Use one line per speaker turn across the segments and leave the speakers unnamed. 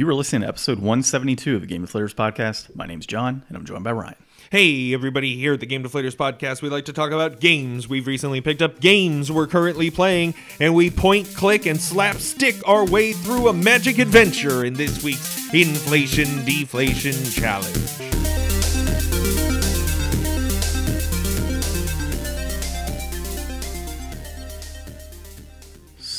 You were listening to episode 172 of the Game Deflators podcast. My name's John, and I'm joined by Ryan.
Hey, everybody, here at the Game Deflators podcast, we like to talk about games we've recently picked up, games we're currently playing, and we point, click, and slap stick our way through a magic adventure in this week's Inflation Deflation Challenge.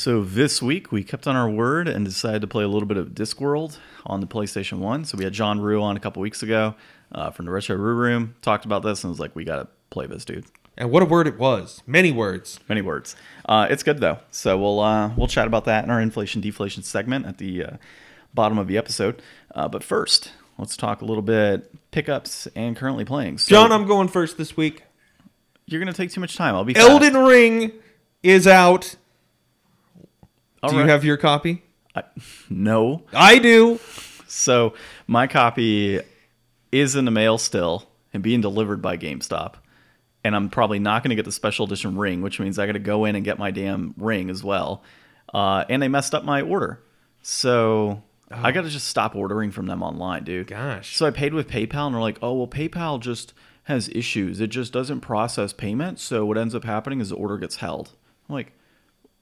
So this week we kept on our word and decided to play a little bit of Discworld on the PlayStation 1. So we had John Rue on a couple weeks ago uh, from the Retro Rue Room, talked about this, and was like, we got to play this, dude.
And what a word it was. Many words.
Many words. Uh, it's good though. So we'll uh, we'll chat about that in our inflation deflation segment at the uh, bottom of the episode. Uh, but first, let's talk a little bit pickups and currently playing. So
John, I'm going first this week.
you're gonna take too much time. I'll be fast.
Elden Ring is out.
All
Do you have your copy?
I, no.
I do.
So my copy is in the mail still and being delivered by GameStop. And I'm probably not going to get the special edition ring, which means I got to go in and get my damn ring as well. Uh, and they messed up my order. So I got to just stop ordering from them online, dude.
Gosh.
So I paid with PayPal and they're like, oh, well, PayPal just has issues. It just doesn't process payment. So what ends up happening is the order gets held. I'm like,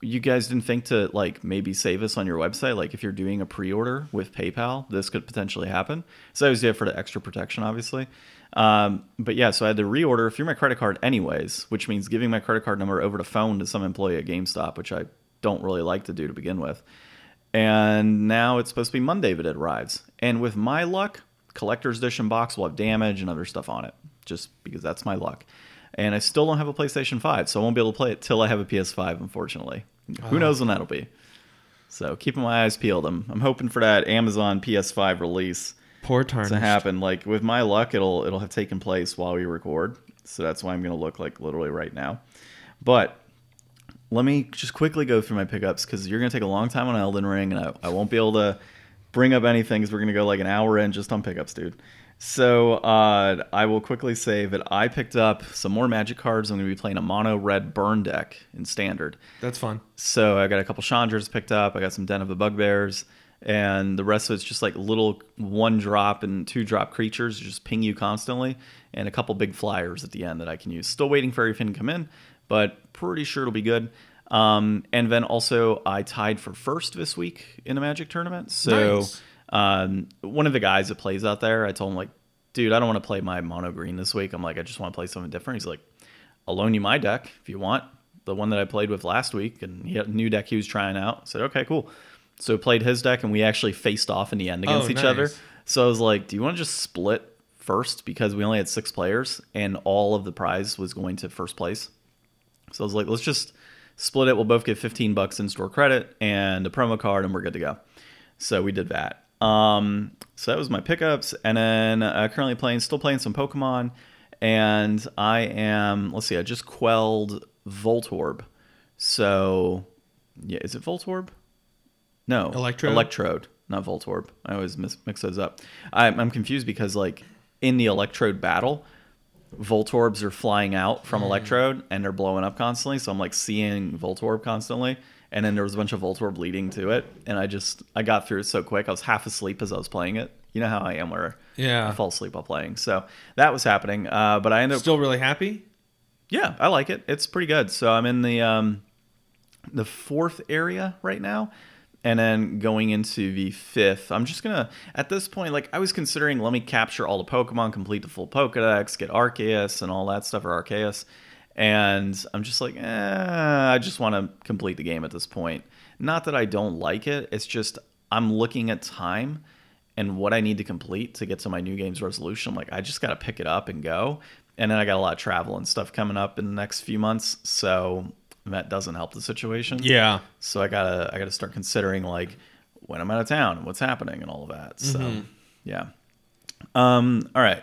you guys didn't think to like maybe save us on your website? Like if you're doing a pre-order with paypal this could potentially happen. So i was there for the extra protection obviously. Um, but yeah so i had to reorder through my credit card anyways which means giving my credit card number over the phone to some employee at gamestop which i don't really like to do to begin with. And now it's supposed to be monday that it arrives. And with my luck collector's edition box will have damage and other stuff on it just because that's my luck. And I still don't have a PlayStation 5, so I won't be able to play it till I have a PS5, unfortunately. Who knows when that'll be? So keeping my eyes peeled. I'm, I'm hoping for that Amazon PS5 release
Poor
to happen. Like with my luck, it'll it'll have taken place while we record. So that's why I'm gonna look like literally right now. But let me just quickly go through my pickups because you're gonna take a long time on Elden Ring, and I, I won't be able to bring up anything because we're gonna go like an hour in just on pickups, dude. So uh, I will quickly say that I picked up some more Magic cards. I'm gonna be playing a mono red burn deck in Standard.
That's fun.
So I got a couple Chandras picked up. I got some Den of the Bugbears, and the rest of it's just like little one drop and two drop creatures just ping you constantly, and a couple big flyers at the end that I can use. Still waiting for everything to come in, but pretty sure it'll be good. Um, and then also I tied for first this week in a Magic tournament. So
Nice.
Um, one of the guys that plays out there, I told him like, dude, I don't want to play my mono green this week. I'm like, I just want to play something different. He's like, I'll loan you my deck if you want. The one that I played with last week, and he had a new deck he was trying out. I said, okay, cool. So played his deck, and we actually faced off in the end against
Oh,
each
nice.
other. So I was like, do you want to just split first because we only had six players, and all of the prize was going to first place. So I was like, let's just split it. We'll both get 15 bucks in store credit and a promo card, and we're good to go. So we did that. Um, so that was my pickups, and then uh, currently playing, still playing some Pokemon, and I am. Let's see, I just quelled Voltorb. So yeah, is it Voltorb? No,
Electrode?
Electrode, not Voltorb. I always mis- mix those up. I'm, I'm confused because like in the Electrode battle, Voltorbs are flying out from Electrode and they're blowing up constantly. So I'm like seeing Voltorb constantly. And then there was a bunch of Voltorb leading to it. And I just, I got through it so quick. I was half asleep as I was playing it. You know how I am where
Yeah.
I fall asleep while playing. So that was happening. Uh, but I ended up,
Still really happy?
yeah, I like it. It's pretty good. So I'm in the, um, the fourth area right now and then going into the fifth i'm just gonna at this point like i was considering let me capture all the pokemon complete the full pokedex get arceus and all that stuff or arceus and i'm just like eh, i just want to complete the game at this point not that i don't like it it's just i'm looking at time and what i need to complete to get to my new games resolution I'm like i just gotta pick it up and go and then i got a lot of travel and stuff coming up in the next few months so that doesn't help the situation
Yeah.
so I gotta I gotta start considering like when I'm out of town and what's happening and all of that. So
Mm-hmm.
yeah. Um. All right.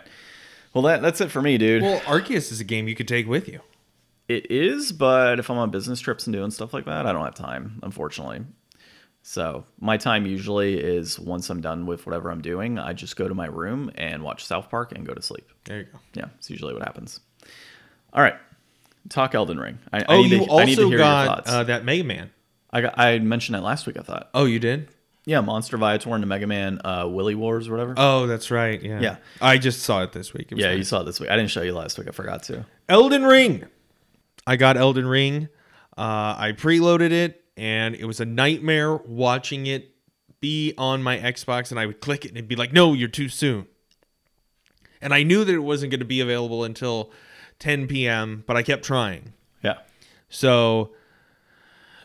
Well, that that's it for me, dude.
Well, Arceus is a game you could take with you.
It is, but if I'm on business trips and doing stuff like that, I don't have time, unfortunately. So my time usually is once I'm done with whatever I'm doing, I just go to my room and watch South Park and go to sleep.
There you go.
Yeah, it's usually what happens. All right. Talk Elden Ring. I, I
Oh,
need
you
to, I need to
also
hear your
got
thoughts.
uh, that Mega Man.
I got, I mentioned that last week. I thought.
Oh, you did?
Yeah, Monster Viator and the Mega Man uh, Wily Wars or whatever.
Oh, that's right. Yeah.
Yeah.
I just saw it this week.
Yeah,
nice.
you saw it this week. I didn't show you last week. I forgot to.
Elden Ring. I got Elden Ring. Uh, I preloaded it, and it was a nightmare watching it be on my Xbox, and I would click it and it'd be like, "No, you're too soon." And I knew that it wasn't going to be available until 10 p.m., but I kept trying.
Yeah.
So,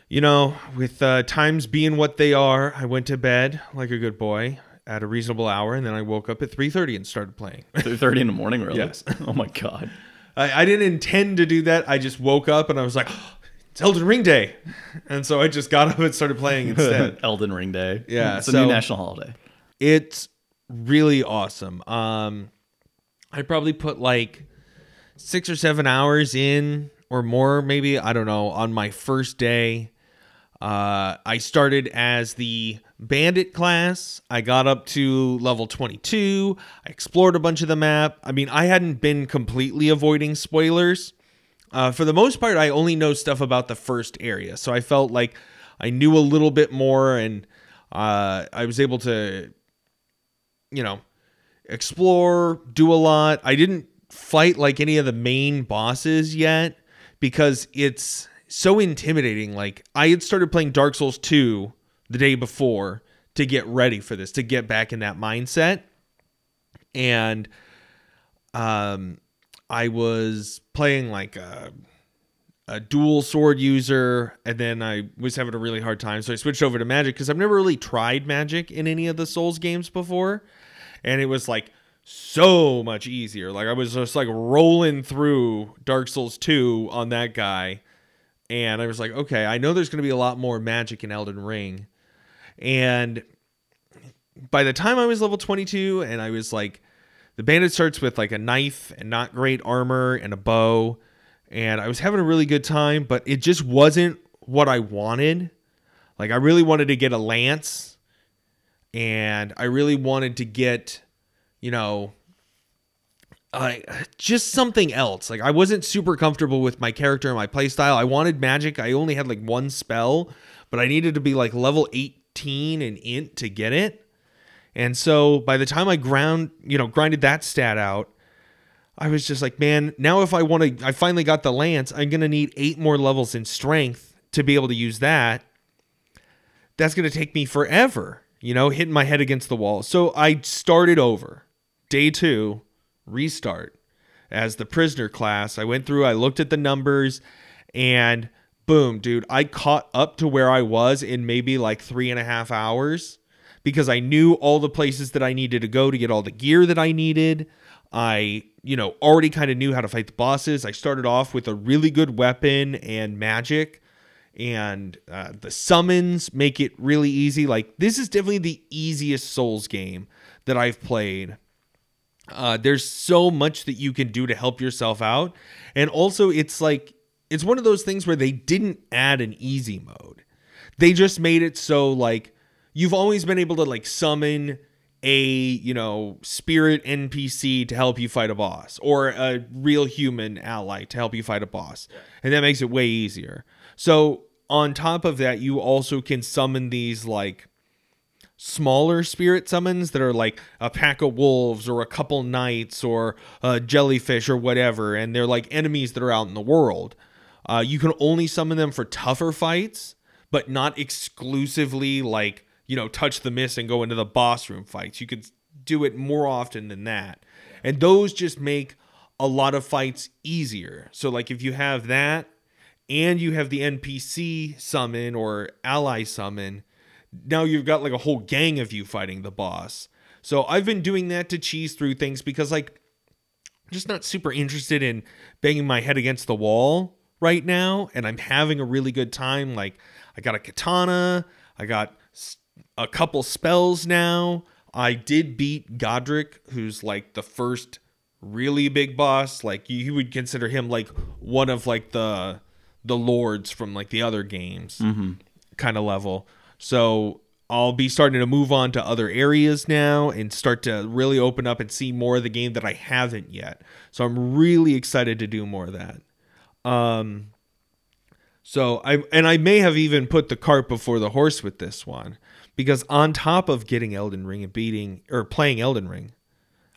you know, with uh, times being what they are, I went to bed like a good boy at a reasonable hour, and then I woke up at 3:30 and started playing.
3.30 in the morning, really?
Yes.
oh my God.
I, I didn't intend to do that. I just woke up and I was like, it's Elden Ring Day. And so I just got up and started playing instead.
Elden Ring Day.
Yeah,
It's a new national holiday.
it's really awesome. Um, I probably put like six or seven hours in or more, maybe. I don't know. On my first day, uh, I started as the bandit class. I got up to level 22. I explored a bunch of the map. I mean, I hadn't been completely avoiding spoilers. Uh, for the most part, I only know stuff about the first area. So I felt like I knew a little bit more and uh, I was able to, you know, explore, do a lot. I didn't fight like any of the main bosses yet because it's so intimidating. Like, I had started playing Dark Souls 2 the day before to get ready for this, to get back in that mindset. And um I was playing like a a dual sword user and then I was having a really hard time so I switched over to magic cuz I've never really tried magic in any of the souls games before and it was like so much easier like I was just like rolling through Dark Souls 2 on that guy and I was like okay I know there's going to be a lot more magic in Elden Ring. And by the time I was level 22 and I was like the bandit starts with like a knife and not great armor and a bow and I was having a really good time but it just wasn't what I wanted. Like I really wanted to get a lance and I really wanted to get you know just something else like I wasn't super comfortable with my character and my playstyle I wanted magic I only had like one spell but I needed to be like level 18 and int to get it and so by the time I ground, you know, grinded that stat out, I was just like, man, now if I want to, I finally got the lance, I'm going to need eight more levels in strength to be able to use that. That's going to take me forever, you know, hitting my head against the wall. So I started over. Day two, restart. As the prisoner class, I went through, I looked at the numbers, and boom, dude, I caught up to where I was in maybe like three and a half hours because I knew all the places that I needed to go to get all the gear that I needed. I, you know, already kind of knew how to fight the bosses. I started off with a really good weapon and magic, and uh, the summons make it really easy. Like, this is definitely the easiest Souls game that I've played. Uh, there's so much that you can do to help yourself out. And also, it's like, it's one of those things where they didn't add an easy mode. They just made it so, like, you've always been able to like summon a you know spirit npc to help you fight a boss or a real human ally to help you fight a boss and that makes it way easier so on top of that you also can summon these like smaller spirit summons that are like a pack of wolves or a couple knights or a jellyfish or whatever and they're like enemies that are out in the world. Uh, you can only summon them for tougher fights but not exclusively like you know touch the miss and go into the boss room fights. You could do it more often than that. And those just make a lot of fights easier. So like if you have that and you have the npc summon or ally summon now you've got like a whole gang of you fighting the boss. So i've been doing that to cheese through things because like I'm just not super interested in banging my head against the wall right now and i'm having a really good time. Like i got a katana i got a couple spells now. I did beat godrick who's like the first really big boss. Like you, you would consider him like one of like the the lords from like the other games mm-hmm. kind of level so I'll be starting to move on to other areas now and start to really open up and see more of the game that I haven't yet. So I'm really excited to do more of that. Um so I and I may have even put the cart before the horse with this one because on top of getting Elden Ring and beating or playing Elden Ring,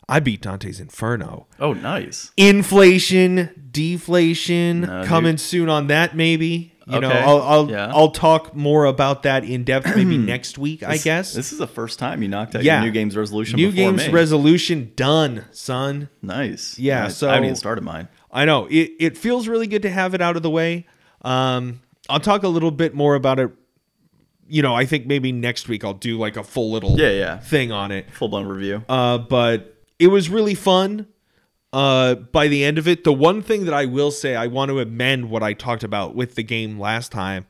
I beat Dante's Inferno.
Oh, nice.
Inflation, deflation,
No,
coming
dude.
soon on that maybe. You know, I'll I'll,
yeah.
I'll talk more about that in depth maybe next week, I guess.
This is the first time you knocked out
Yeah.
your new game's resolution
New games
me.
resolution done, son.
nice.
Yeah,
Nice.
so-
I haven't even started mine.
I know it. It feels really good to have it out of the way. Um, I'll talk a little bit more about it. You know, I think maybe next week I'll do like a full little
Yeah, yeah.
thing on it.
Full blown review.
Uh, but it was really fun. Uh, by the end of it, the one thing that I will say, I want to amend what I talked about with the game last time.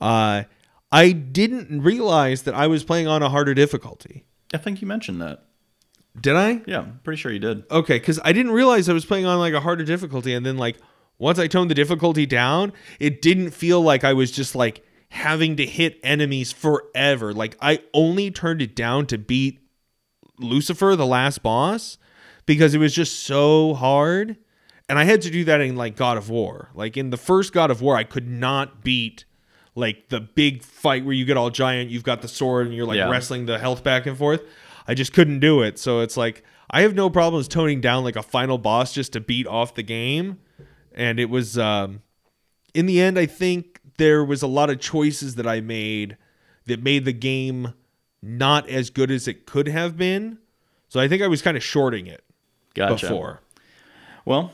Uh, I didn't realize that I was playing on a harder difficulty.
I think you mentioned that.
Did I?
Yeah, I'm pretty sure you did.
Okay, because I didn't realize I was playing on like a harder difficulty, and then like once I toned the difficulty down, it didn't feel like I was just like having to hit enemies forever. Like I only turned it down to beat Lucifer, the last boss, because it was just so hard. And I had to do that in like God of War. Like in the first God of War, I could not beat like the big fight where you get all giant, you've got the sword and you're like
Yeah.
wrestling the health back and forth. I just couldn't do it. So it's like I have no problems toning down like a final boss just to beat off the game. And it was um in the end I think there was a lot of choices that I made that made the game not as good as it could have been. So I think I was kind of shorting it
Gotcha.
before.
Well,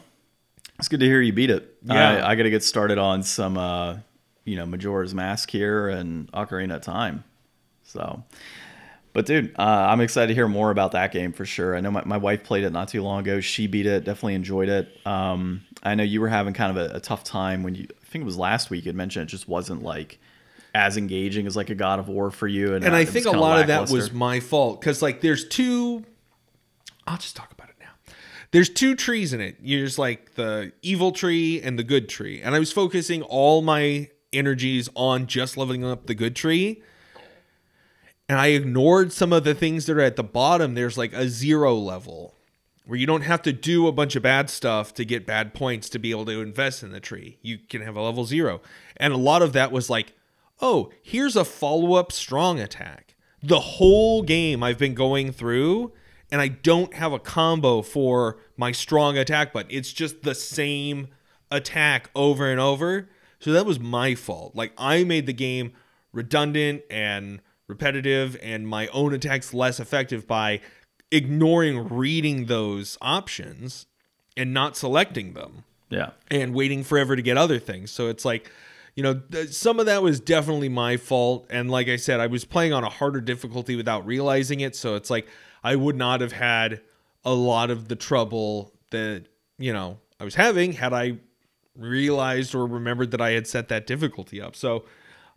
it's good to hear you beat it.
Yeah.
I, I got to get started on some, uh, you know, Majora's Mask here and Ocarina of Time. So, but dude, uh, I'm excited to hear more about that game for sure. I know my, my wife played it not too long ago. She beat it, definitely enjoyed it. Um, I know you were having kind of a, a tough time when you, I think it was last week, you had mentioned it just wasn't like as engaging as like a God of War for you. And,
and
uh,
I think a lot of that was my fault because like there's two. I'll just talk about it now. There's two trees in it. There's like the evil tree and the good tree, and I was focusing all my energies on just leveling up the good tree. And I ignored some of the things that are at the bottom. There's like a zero level where you don't have to do a bunch of bad stuff to get bad points to be able to invest in the tree. You can have a level zero. And a lot of that was like, oh, here's a follow up strong attack. The whole game I've been going through, and I don't have a combo for my strong attack button. It's just the same attack over and over. So that was my fault. Like, I made the game redundant and repetitive, and my own attacks less effective by ignoring reading those options and not selecting them
yeah.
and waiting forever to get other things. So it's like, you know, th- some of that was definitely my fault. And like I said, I was playing on a harder difficulty without realizing it. So it's like I would not have had a lot of the trouble that, you know, I was having had I realized or remembered that I had set that difficulty up. So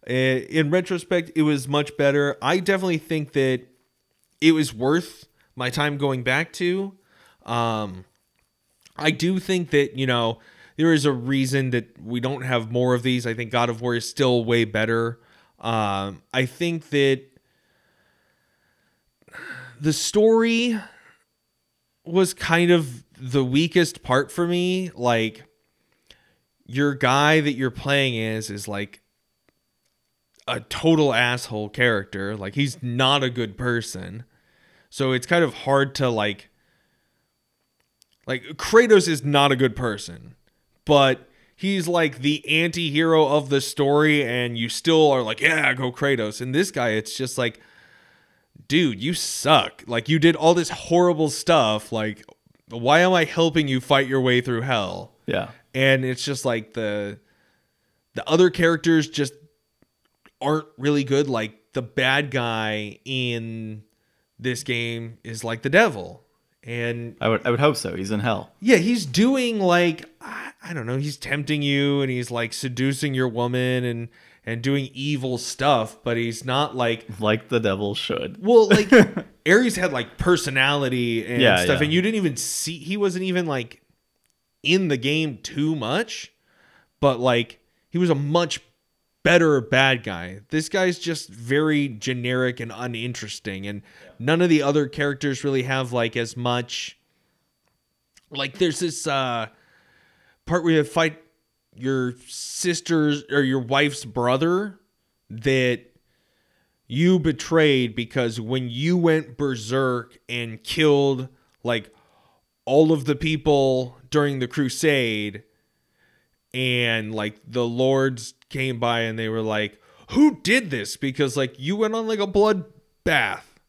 uh, in retrospect, it was much better. I definitely think that it was worth my time going back to. Um, I do think that, you know, there is a reason that we don't have more of these. I think God of War is still way better. Um, I think that the story was kind of the weakest part for me. Like, your guy that you're playing is is like a total asshole character. Like, he's not a good person. So it's kind of hard to like like Kratos is not a good person, but he's like the anti-hero of the story and you still are like, "Yeah, go Kratos." And this guy it's just like dude, you suck. Like you did all this horrible stuff. Like why am I helping you fight your way through hell?
Yeah.
and it's just like the the other characters just aren't really good like the bad guy in this game is like the devil and
I would, I would hope so. He's in hell.
yeah he's doing like i I don't know he's tempting you and he's like seducing your woman and and doing evil stuff but he's not like
Like the devil should.
well, like Ares had like personality and
Yeah,
stuff,
yeah.
and you didn't even see he wasn't even like in the game too much, but like he was a much better bad guy. This guy's just very generic and uninteresting, and none of the other characters really have like as much. Like there's this uh part where you fight your sister's or your wife's brother that you betrayed because when you went berserk and killed like all of the people during the crusade and like the lords came by and they were like who did this? Because like you went on like a blood bath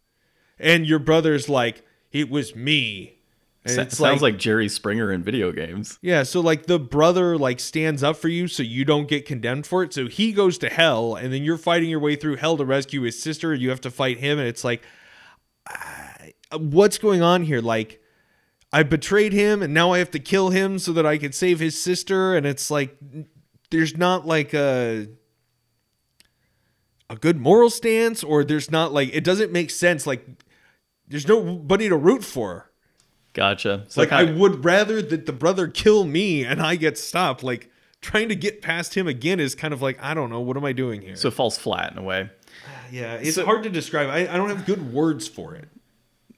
and your brother's like it was me
Sa- sounds like, Jerry Springer in video games.
yeah, so like the brother like stands up for you so you don't get condemned for it. So he goes to hell and then you're fighting your way through hell to rescue his sister and you have to fight him and it's like I- what's going on here? Like I betrayed him and now I have to kill him so that I can save his sister and it's like there's not like a a good moral stance or there's not like it doesn't make sense like there's nobody to root for.
Gotcha. So
Like I would rather that the brother kill me and I get stopped. Like trying to get past him again is kind of like I don't know what am I doing here.
so it falls flat in a way.
yeah, it's
so-
hard to describe. I, I don't have good words for it.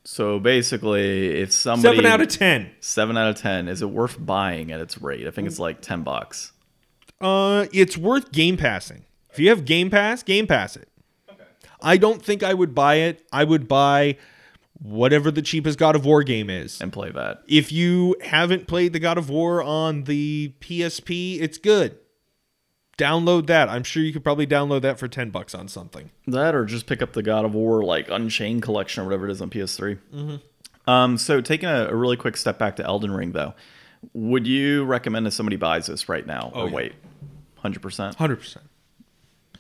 So basically, if somebody
Seven out of ten,
seven out of ten, is it worth buying at its rate? I think it's like ten bucks.
Uh, it's worth game passing. If you have Game Pass, Game Pass it. Okay. I don't think I would buy it. I would buy whatever the cheapest God of War game is.
and play that.
If you haven't played the God of War on the PSP, it's good. Download that. I'm sure you could probably download that for 10 bucks on something.
That or just pick up the God of War like Unchained collection or whatever it is on PS3. Um, so taking a, a really quick step back to Elden Ring though, would you recommend that somebody buys this right now or
yeah.
wait? Hundred percent.
100%.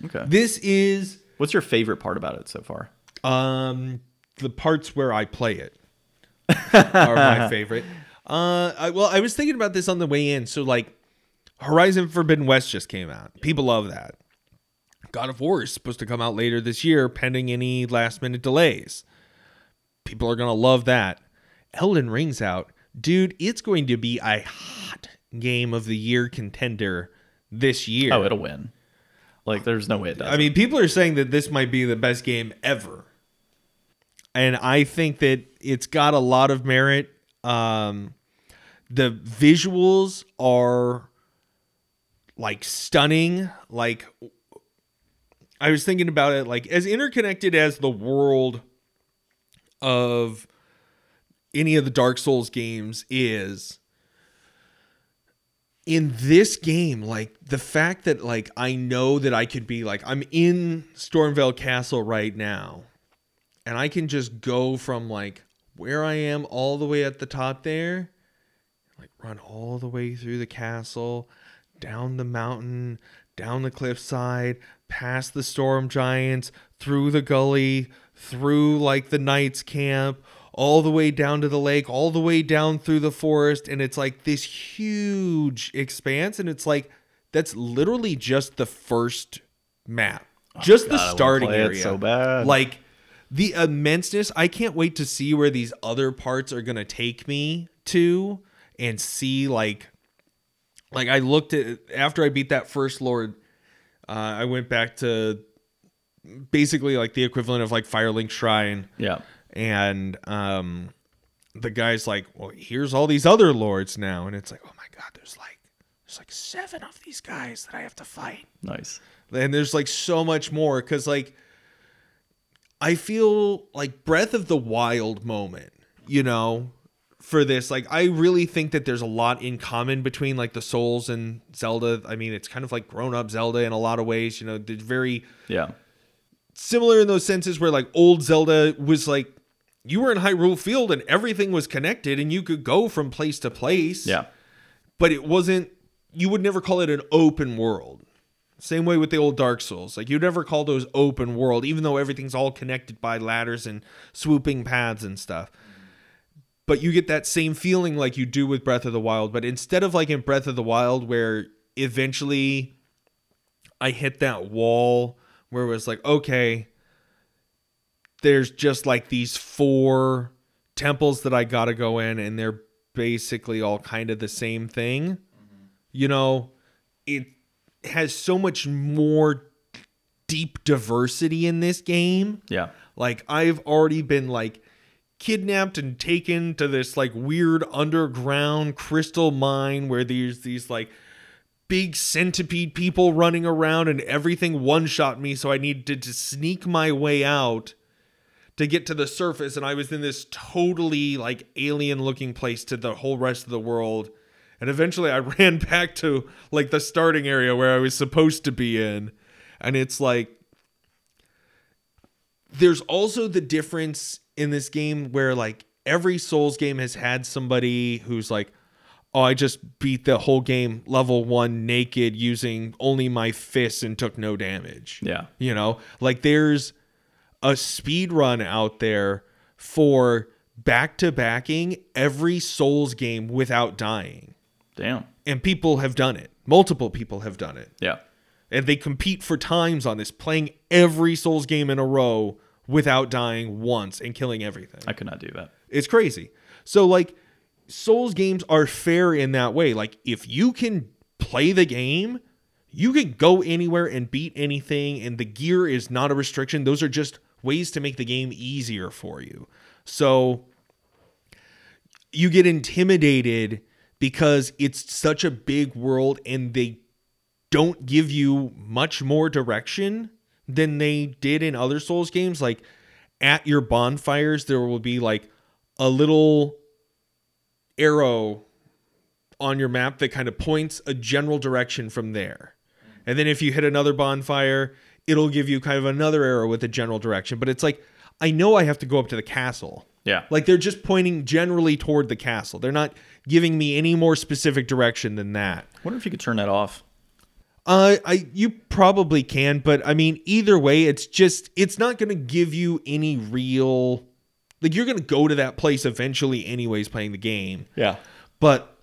Okay.
This is
What's your favorite part about it so far?
um the parts where I play it are my favorite. Uh I, well, I was thinking about this on the way in. So like Horizon Forbidden West just came out. People love that. God of War is supposed to come out later this year pending any last minute delays. People are going to love that. Elden Ring's out. Dude, it's going to be a hot game of the year contender this year.
Oh, it'll win. Like, there's no way it does.
I mean, people are saying that this might be the best game ever. And I think that it's got a lot of merit. Um, the visuals are like stunning. Like, I was thinking about it, like, as interconnected as the world of any of the Dark Souls games is in this game, like the fact that like I know that I could be like I'm in Stormveil Castle right now, and I can just go from like where I am all the way at the top there, like run all the way through the castle, down the mountain, down the cliffside, past the storm giants, through the gully, through like the knights camp, all the way down to the lake, all the way down through the forest, and it's like this huge expanse, and it's like that's literally just the first map, oh, just
Oh, God,
the starting area.
so bad.
Like the immenseness. I can't wait to see where these other parts are gonna take me to, and see like, like I looked at after I beat that first lord. Uh, I went back to basically like the equivalent of like Firelink Shrine
yeah.
and um the guy's like well here's all these other lords now and it's like oh my god there's like there's like seven of these guys that i have to fight
Nice.
and there's like so much more because like i feel like breath of the wild moment you know for this like i really think that there's a lot in common between like the souls and zelda i mean it's kind of like grown up zelda in a lot of ways you know they're very
Yeah.
similar in those senses where like old Zelda was like you were in Hyrule Field and everything was connected and you could go from place to place.
Yeah.
But it wasn't you would never call it an open world. Same way with the old Dark Souls. Like you'd never call those open world, even though everything's all connected by ladders and swooping paths and stuff. But you get that same feeling like you do with Breath of the Wild. But instead of like in Breath of the Wild, where eventually I hit that wall where it was like, okay, there's just like these four temples that I gotta go in, and they're basically all kind of the same thing. Mm-hmm. You know, it has so much more deep diversity in this game.
Yeah.
Like I've already been like kidnapped and taken to this like weird underground crystal mine where there's these like big centipede people running around and everything one shot me so I needed to sneak my way out to get to the surface and I was in this totally like alien looking place to the whole rest of the world and eventually I ran back to like the starting area where I was supposed to be in and it's like there's also the difference in this game where like every Souls game has had somebody who's like oh, I just beat the whole game level one naked using only my fists and took no damage.
Yeah.
You know, like there's a speed run out there for back to backing every Souls game without dying.
Damn.
And people have done it. Multiple people have done it.
Yeah.
And they compete for times on this, playing every Souls game in a row without dying once and killing everything.
I could not do that.
It's crazy. So like Souls games are fair in that way. Like if you can play the game, you can go anywhere and beat anything and the gear is not a restriction. Those are just ways to make the game easier for you. So you get intimidated because it's such a big world and they don't give you much more direction than they did in other Souls games. Like at your bonfires, there will be like a little arrow on your map that kind of points a general direction from there. And then if you hit another bonfire, it'll give you kind of another arrow with a general direction. But it's like, I know I have to go up to the castle.
Yeah.
Like they're just pointing generally toward the castle. They're not giving me any more specific direction than that.
wonder if you could turn that off.
Uh, I you probably can, but I mean, either way, it's just it's not going to give you any real like you're going to go to that place eventually, anyways, playing the game.
Yeah.
But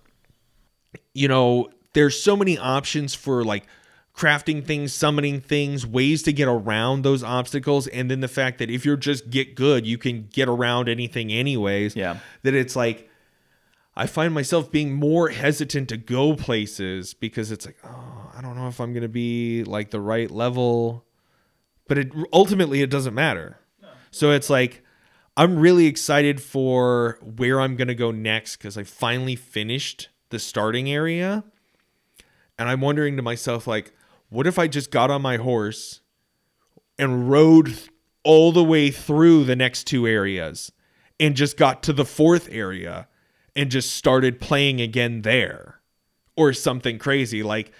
you know, there's so many options for like crafting things, summoning things, ways to get around those obstacles, and then the fact that if you're just get good, you can get around anything anyways.
Yeah.
That it's like I find myself being more hesitant to go places because it's like, oh, I don't know if I'm going to be like the right level. But it ultimately it doesn't matter. So it's like I'm really excited for where I'm going to go next cuz I finally finished the starting area. And I'm wondering to myself like, what if I just got on my horse and rode all the way through the next two areas and just got to the fourth area and just started playing again there or something crazy like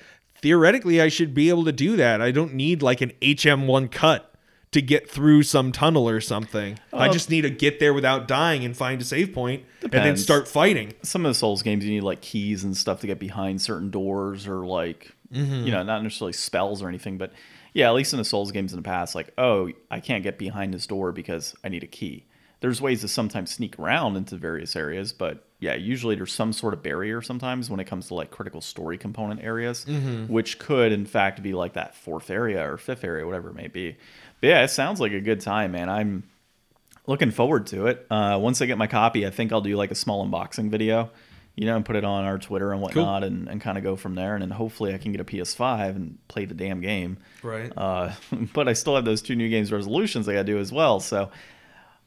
theoretically I should be able to do that. I don't need like an HM1 cut to get through some tunnel or something. I just need to get there without dying and find a save point and then start fighting.
Some of the Souls games, you need like keys and stuff to get behind certain doors or like, you know, not necessarily spells or anything, but yeah, at least in the Souls games in the past, like, oh, I can't get behind this door because I need a key. There's ways to sometimes sneak around into various areas, but yeah, usually there's some sort of barrier sometimes when it comes to like critical story component areas, which could in fact be like that fourth area or fifth area, whatever it may be. But yeah, it sounds like a good time, man. I'm looking forward to it. Uh, once I get my copy, I think I'll do like a small unboxing video, you know, and put it on our Twitter and whatnot, and, and kind of go from there. And then hopefully I can get a PS5 and play the damn game.
Right.
Uh, but I still have those two new games resolutions I got to do as well. So,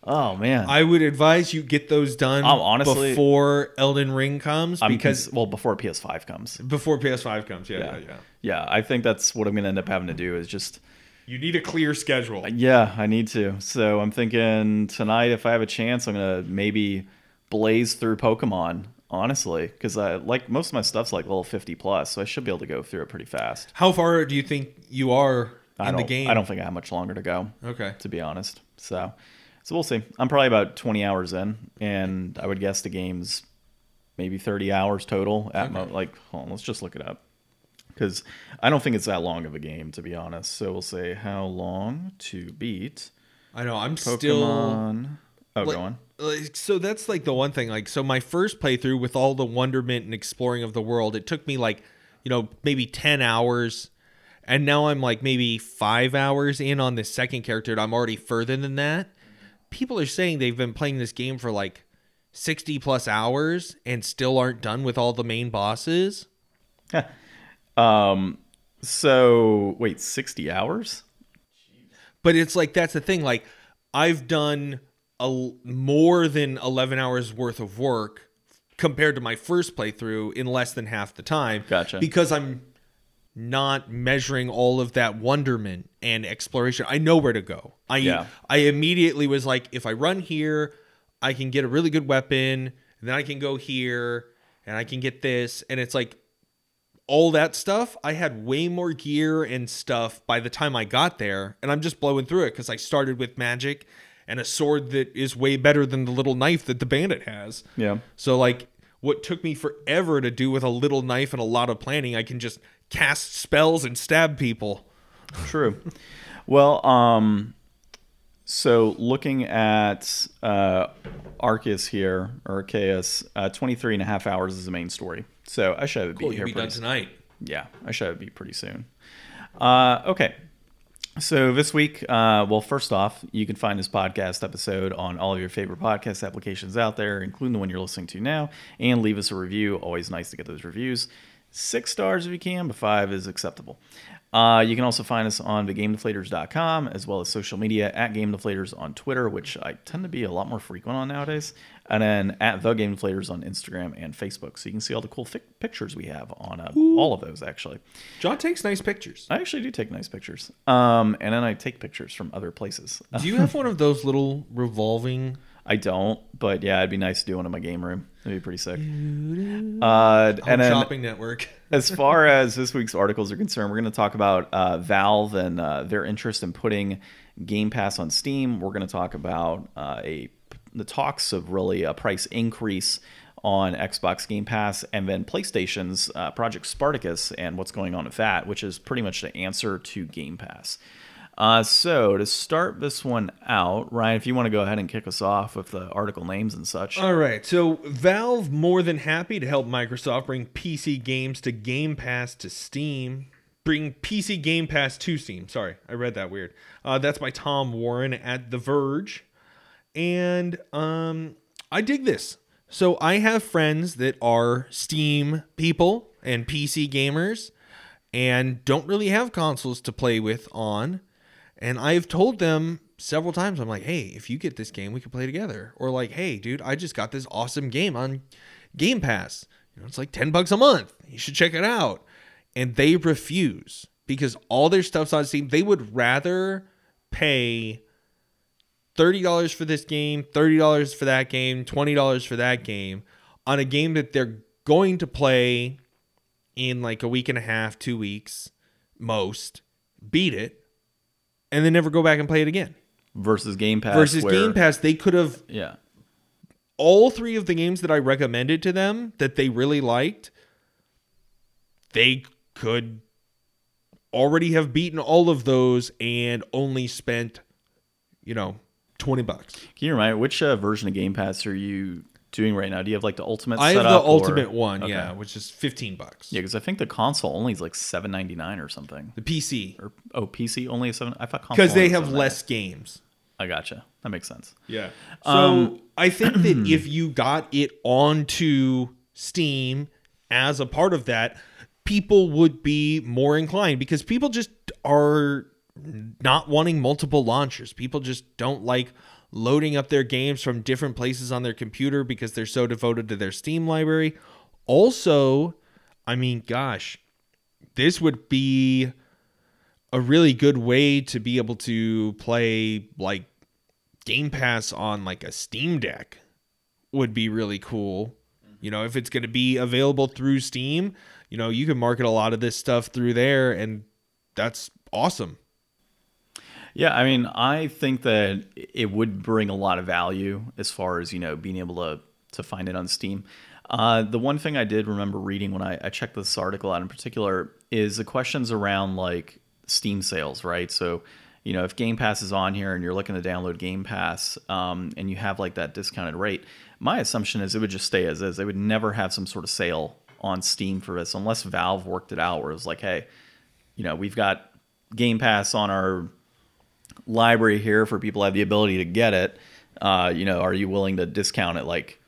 oh man,
I would advise you get those done
Um, honestly-
before Elden Ring comes
I'm
because
well before PS5 comes.
before PS5 comes. Yeah,
Yeah.
yeah, yeah.
Yeah, I think that's what I'm gonna end up having to do is just
You need a clear schedule.
Yeah, I need to. So I'm thinking tonight, if I have a chance, I'm gonna maybe blaze through Pokemon. Honestly, because I like most of my stuff's like level 50 plus, so I should be able to go through it pretty fast.
How far do you think you are
I
in the
don't-
game?
I don't think I have much longer to go,
Okay.
to be honest. So, so we'll see. I'm probably about 20 hours in, and I would guess the game's maybe 30 hours total at mo- like. Hold on, let's just look it up because I don't think it's that long of a game, to be honest. So we'll say how long to beat
I know. I'm still.
Oh,
like-
go on.
like, so that's like the one thing like so my first playthrough with all the wonderment and exploring of the world it took me like you know maybe 10 hours and now i'm like maybe five hours in on the second character and i'm already further than that people are saying they've been playing this game for like 60 plus hours and still aren't done with all the main bosses
Um, so wait, 60 hours?
but it's like that's the thing like i've done a more than 11 hours worth of work compared to my first playthrough in less than half the time
Gotcha.
because i'm not measuring all of that wonderment and exploration. I know where to go. I
Yeah.
I immediately was like, if I run here, I can get a really good weapon, and then I can go here, and I can get this, and it's like all that stuff. I had way more gear and stuff by the time I got there, and I'm just blowing through it because I started with magic and a sword that is way better than the little knife that the bandit has.
Yeah.
So like what took me forever to do with a little knife and a lot of planning, I can just cast spells and stab people.
True. well, um, so looking at uh, Arceus here, or Arceus, uh, 23 and a half hours is the main story. So I should have it beat here pretty
tonight.
Yeah, I should have it beat pretty soon. Uh, okay. So this week, uh, well, first off, you can find this podcast episode on all of your favorite podcast applications out there, including the one you're listening to now, and leave us a review. Always nice to get those reviews. Six stars if you can, but five is acceptable. Uh, you can also find us on thegamedeflators.com as well as social media at Game Deflators on Twitter, which I tend to be a lot more frequent on nowadays, and then at The Game Deflators on Instagram and Facebook. So you can see all the cool fi- pictures we have on uh, all of those, actually.
John takes nice pictures.
I actually do take nice pictures. Um, and then I take pictures from other places.
Do you have one of those little revolving
I don't, but yeah, it'd be nice to do one in my game room. It'd be pretty sick. Uh, and then,
shopping network?
as far as this week's articles are concerned, we're going to talk about uh, Valve and uh, their interest in putting Game Pass on Steam. We're going to talk about uh, a the talks of really a price increase on Xbox Game Pass, and then PlayStation's uh, Project Spartacus and what's going on with that, which is pretty much the answer to Game Pass. Uh, so to start this one out, Ryan, if you want to go ahead and kick us off with the article names and such.
All right. So Valve more than happy to help Microsoft bring PC games to Game Pass to Steam. Bring PC Game Pass to Steam. Sorry, I read that weird. Uh, that's by Tom Warren at The Verge. And um, I dig this. So I have friends that are Steam people and PC gamers and don't really have consoles to play with on. And I've told them several times, I'm like, hey, if you get this game, we can play together. Or like, hey, dude, I just got this awesome game on Game Pass. You know, it's like 10 bucks a month. You should check it out. And they refuse because all their stuff's on Steam. They would rather pay $30 for this game, $30 for that game, $20 for that game on a game that they're going to play in like a week and a half, two weeks, most, beat it, and then never go back and play it again.
versus Game Pass.
Versus
where-
Game Pass, they could have
Yeah.
all three of the games that I recommended to them that they really liked, they could already have beaten all of those and only spent, you know, 20 bucks.
Can you remind me which uh, version of Game Pass are you doing right now? Do you have like the ultimate?
I have the
or-
ultimate one,
Okay.
yeah, which is 15 bucks.
Yeah, because I think the console only is like seven ninety nine or something.
The PC.
Or oh, PC only is seven. I thought console
Because they have less games.
I gotcha. That makes sense.
Yeah. So
Um,
I think that if you got it onto Steam as a part of that, people would be more inclined because people just are not wanting multiple launchers. People just don't like loading up their games from different places on their computer because they're so devoted to their Steam library. Also, I mean, gosh, this would be a really good way to be able to play like Game Pass on like a Steam Deck would be really cool. You know, if it's going to be available through Steam, you know, you can market a lot of this stuff through there and that's awesome.
Yeah, I mean, I think that it would bring a lot of value as far as you know being able to to find it on Steam. Uh, the one thing I did remember reading when I, I checked this article out in particular is the questions around like Steam sales, right? So, you know, if Game Pass is on here and you're looking to download Game Pass um, and you have like that discounted rate, my assumption is it would just stay as is. They would never have some sort of sale on Steam for this unless Valve worked it out where it was like, hey, you know, we've got Game Pass on our library here for people have the ability to get it. Uh, you know, are you willing to discount it like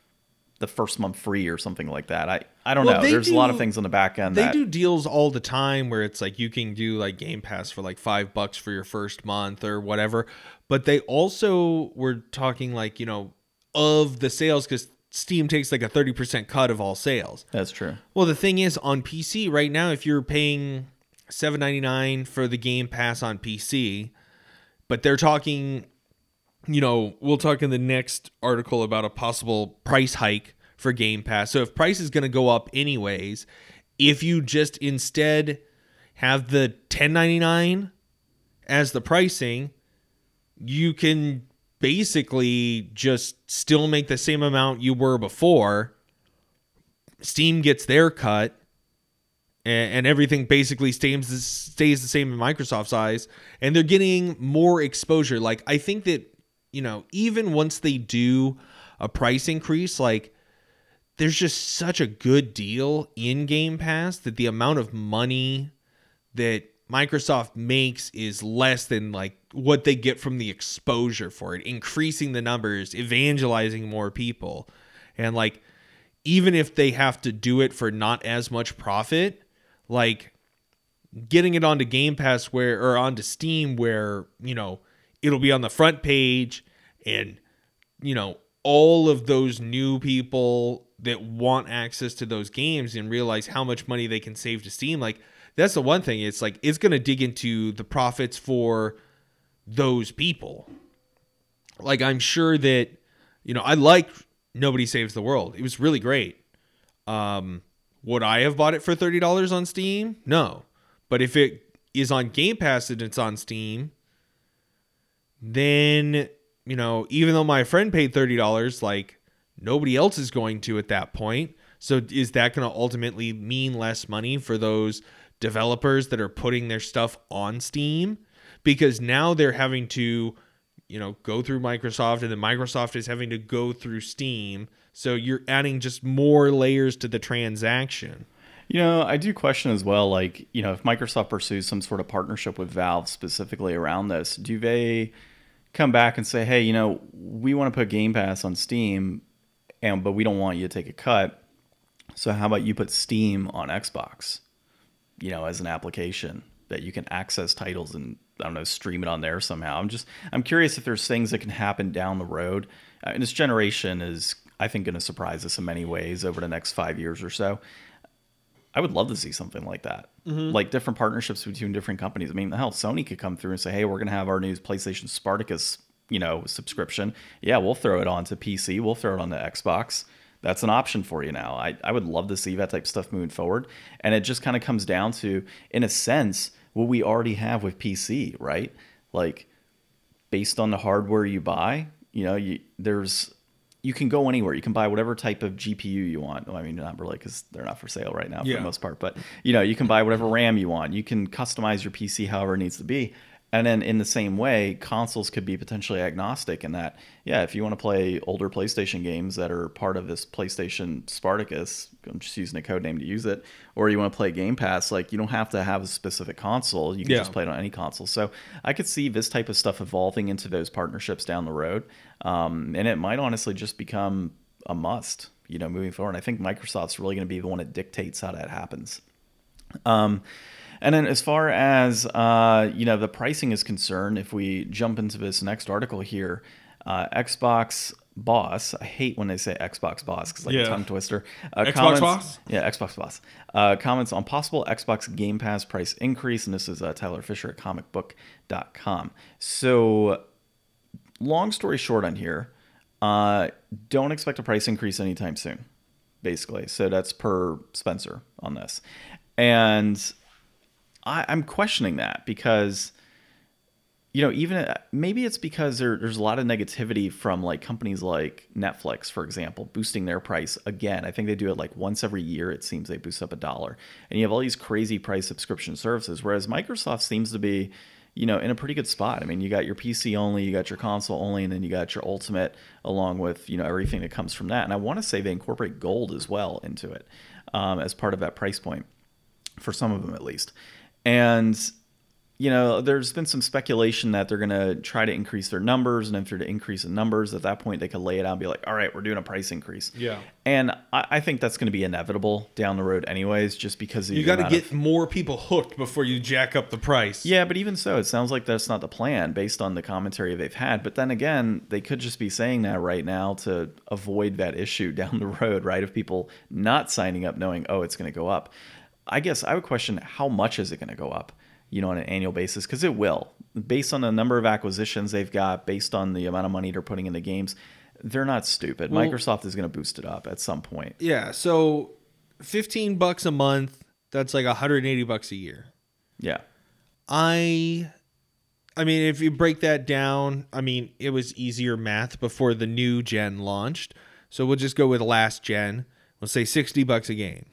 the first month free or something like that? I, I don't
Well,
know. There's a lot of things on the back end
They
that
do deals all the time where it's like you can do like Game Pass for like 5 bucks for your first month or whatever, but they also were talking like, you know, of the sales cuz Steam takes like a 30% cut of all sales.
that's true.
Well, the thing is, on PC right now, if you're paying 7.99 for the Game Pass on PC, but they're talking you know, we'll talk in the next article about a possible price hike for Game Pass. So if price is going to go up anyways, if you just instead have the 1099 as the pricing, you can basically just still make the same amount you were before. Steam gets their cut and, and everything basically stays stays the same in Microsoft's eyes and they're getting more exposure. Like I think that you know, even once they do a price increase, like there's just such a good deal in Game Pass that the amount of money that Microsoft makes is less than like what they get from the exposure for it, increasing the numbers, evangelizing more people. And like even if they have to do it for not as much profit, like getting it onto Game Pass where or onto Steam where, you know, it'll be on the front page and you know, all of those new people that want access to those games and realize how much money they can save to Steam. Like that's the one thing. It's like it's gonna dig into the profits for those people. Like I'm sure that you know I like Nobody Saves the World. It was really great. Um, would I have bought it for thirty dollars on Steam? No, but if it is on Game Pass and it's on Steam, then you know even though my friend paid thirty dollars, like nobody else is going to at that point. So is that going to ultimately mean less money for those developers that are putting their stuff on Steam? Because now they're having to, you know, go through Microsoft and then Microsoft is having to go through Steam. So you're adding just more layers to the transaction.
You know, I do question as well, like, you know, if Microsoft pursues some sort of partnership with Valve specifically around this, do they come back and say, hey, you know, we want to put Game Pass on Steam, and but we don't want you to take a cut. So how about you put Steam on Xbox, you know, as an application that you can access titles and I don't know stream it on there somehow. I'm just I'm curious if there's things that can happen down the road. Uh, and this generation is I think going to surprise us in many ways over the next five years or so. I would love to see something like that, mm-hmm. like different partnerships between different companies. I mean, hell, Sony could come through and say, "Hey, we're going to have our new PlayStation Spartacus you know subscription yeah we'll throw it onto pc we'll throw it on the xbox that's an option for you now I, I would love to see that type of stuff moving forward and it just kind of comes down to in a sense what we already have with pc right like based on the hardware you buy you know you, there's you can go anywhere. You can buy whatever type of GPU you want. Well, I mean, not really because they're not for sale right now for yeah. the most part. But you know, you can buy whatever RAM you want. You can customize your PC however it needs to be. And then in the same way, consoles could be potentially agnostic in that, yeah, if you want to play older PlayStation games that are part of this PlayStation Spartacus, I'm just using a code name to use it, or you want to play Game Pass, like you don't have to have a specific console. You can yeah. just play it on any console. So I could see this type of stuff evolving into those partnerships down the road. Um, and it might honestly just become a must, you know, moving forward. And I think Microsoft's really going to be the one that dictates how that happens. Um, and then as far as uh, you know the pricing is concerned, if we jump into this next article here, uh, Xbox boss. I hate when they say Xbox boss because like yeah. a tongue twister.
Uh, Xbox comments, boss.
Yeah, Xbox boss. Uh, comments on possible Xbox Game Pass price increase, and this is uh, Tyler Fischer at ComicBook.com. So, long story short on here, uh, don't expect a price increase anytime soon. Basically, so that's per Spencer on this, and I, am questioning that because you know even maybe it's because there, there's a lot of negativity from like companies like netflix for example boosting their price again. I think they do it like once every year it seems they boost up a dollar. And you have all these crazy price subscription services whereas microsoft seems to be you know in a pretty good spot. I mean you got your pc only you got your console only and then you got your ultimate along with you know everything that comes from that. And i want to say they incorporate gold as well into it um, as part of that price point for some of them at least and you know, there's been some speculation that they're going to try to increase their numbers, and if they're to increase the numbers, at that point they could lay it out and be like, "All right, we're doing a price increase."
Yeah.
And I, I think that's going to be inevitable down the road, anyways, just because
you got to get of... more people hooked before you jack up the price.
Yeah, but even so, it sounds like that's not the plan based on the commentary they've had. But then again, they could just be saying that right now to avoid that issue down the road, right? Of people not signing up, knowing, "Oh, it's going to go up." I guess I would question how much is it going to go up, you know, on an annual basis because it will, based on the number of acquisitions they've got, based on the amount of money they're putting into games. They're not stupid.
Well-
Microsoft is going to boost it up at some point.
Yeah, so 15 bucks a month, that's like 180 bucks a year.
Yeah.
I I mean, if you break that down, I mean, it was easier math before the new gen launched. So we'll just go with last gen. We'll say 60 bucks a game.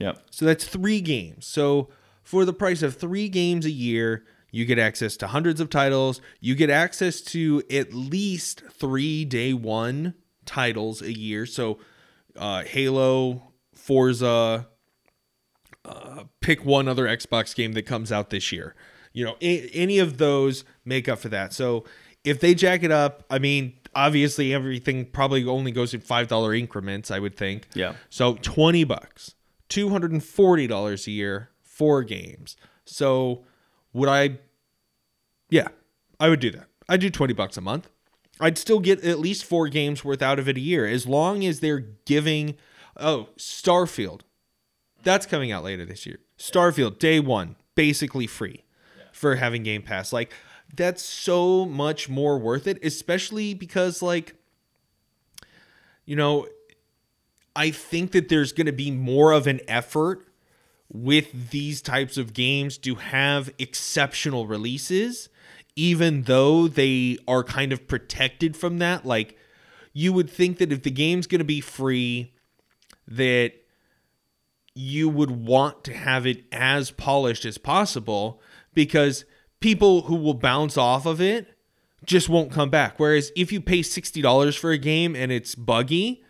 Yep.
So that's 3 games. So for the price of 3 games a year, you get access to hundreds of titles. You get access to at least 3 day 1 titles a year. So uh, Halo, Forza, uh, pick one other Xbox game that comes out this year. You know, a- any of those make up for that. So if they jack it up, I mean, obviously everything probably only goes in five dollar increments. I would think.
Yeah.
So twenty bucks, two hundred and forty dollars a year, for games. So would I? Yeah, I would do that. I'd do twenty bucks a month. I'd still get at least four games worth out of it a year, as long as they're giving. Oh, Starfield, that's coming out later this year. Starfield day one, basically free for having Game Pass. Like that's so much more worth it, especially because like you know, I think that there's going to be more of an effort with these types of games to have exceptional releases, even though they are kind of protected from that. Like, you would think that if the game's going to be free, that you would want to have it as polished as possible because people who will bounce off of it just won't come back. Whereas if you pay $60 for a game and it's buggy,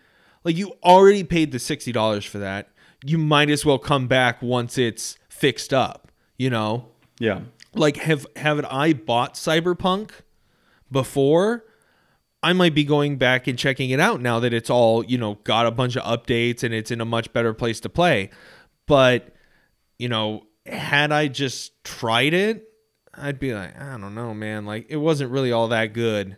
like you already paid the $60 for that, you might as well come back once it's fixed up, you know?
Yeah.
Like have haven't I bought Cyberpunk before? I might be going back and checking it out now that it's all, you know, got a bunch of updates and it's in a much better place to play. But, you know, had I just tried it, I'd be like, I don't know, man. Like it wasn't really all that good.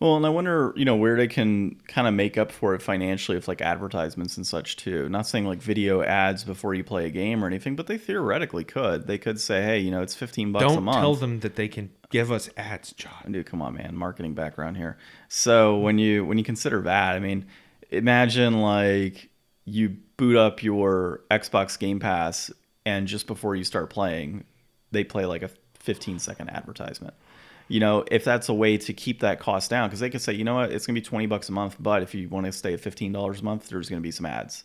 Well, and I wonder, you know, where they can kind of make up for it financially with like advertisements and such too. Not saying like video ads before you play a game or anything, but they theoretically could. They could say, hey, you know, it's 15 bucks a
Don't
month.
tell them that they can give us ads, John.
Dude, come on, man, marketing background here. So when you when you consider that, I mean, imagine like you boot up your Xbox Game Pass and just before you start playing, they play like a 15 second advertisement. You know, if that's a way to keep that cost down, because they could say, you know what, it's gonna be 20 bucks a month, but if you want to stay at 15 dollars a month, there's gonna be some ads.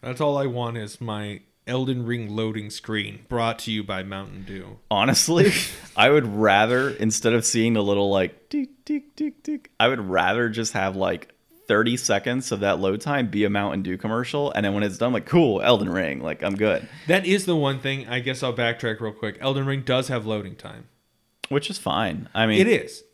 That's all I want is my Elden Ring loading screen brought to you by Mountain Dew.
honestly i would rather instead of seeing the little like tick tick tick tick i would rather just have like 30 seconds of that load time be a mountain dew commercial and then when it's done like cool elden ring like i'm good
That is the one thing. I guess I'll backtrack real quick. Elden Ring does have loading time.
Which is fine i mean
It is.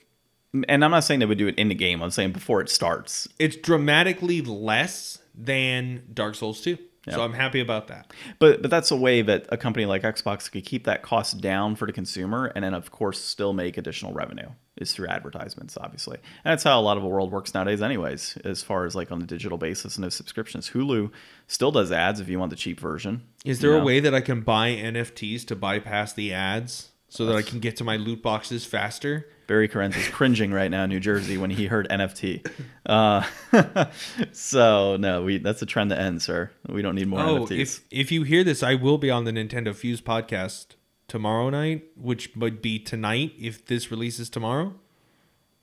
and i'm not saying they would do it in the game i'm saying before it starts
It's dramatically less than Dark Souls 2. So I'm happy about that.
but but that's a way that a company like xbox could keep that cost down for the consumer and then of course still make additional revenue is through advertisements obviously and that's how a lot of the world works nowadays anyways as far as like on a digital basis and those subscriptions hulu still does ads if you want the cheap version
Is
you
there
know?
a way that I can buy NFTs to bypass the ads so that I can get to my loot boxes faster?
Barry Carens is cringing right now in New Jersey when he heard NFT. Uh, so no, we that's a trend to end, sir. We don't need more
Oh,
NFTs.
if if you hear this, I will be on the Nintendo Fuse podcast tomorrow night, which would be tonight if this releases tomorrow.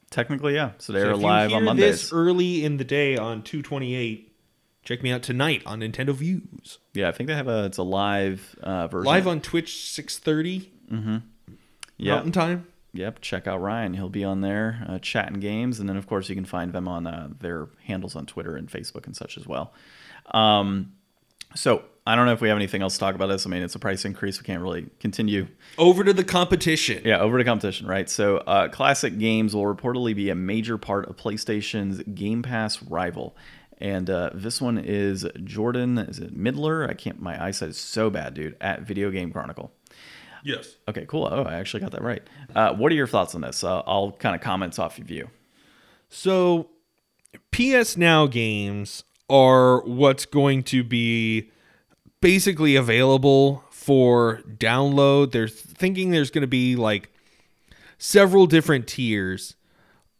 Technically, yeah. So
So
they're
you
live on Mondays.
This early in the day on 228. Check me out tonight on Nintendo Views.
yeah, I think they have a it's a live uh, version.
Live on Twitch 6:30
yeah,
Mountain Time.
yep. Check out Ryan. He'll be on there uh, chatting games, and then of course you can find them on uh, their handles on Twitter and Facebook and such as well. Um, so I don't know if we have anything else to talk about this. I mean, it's a price increase. We can't really continue
Over to the competition.
Yeah, over to competition, right? So, uh, classic games will reportedly be a major part of PlayStation's Game Pass rival. And uh, this one is Jordan, is it Middler? I can't, my eyesight is so bad, dude, at Video Game Chronicle.
Yes.
Okay, cool. Oh, I actually got that right. Uh, what are your thoughts on this? Uh, I'll kind of comment off of you.
So, PS Now games are what's going to be basically available for download. They're thinking there's going to be like several different tiers.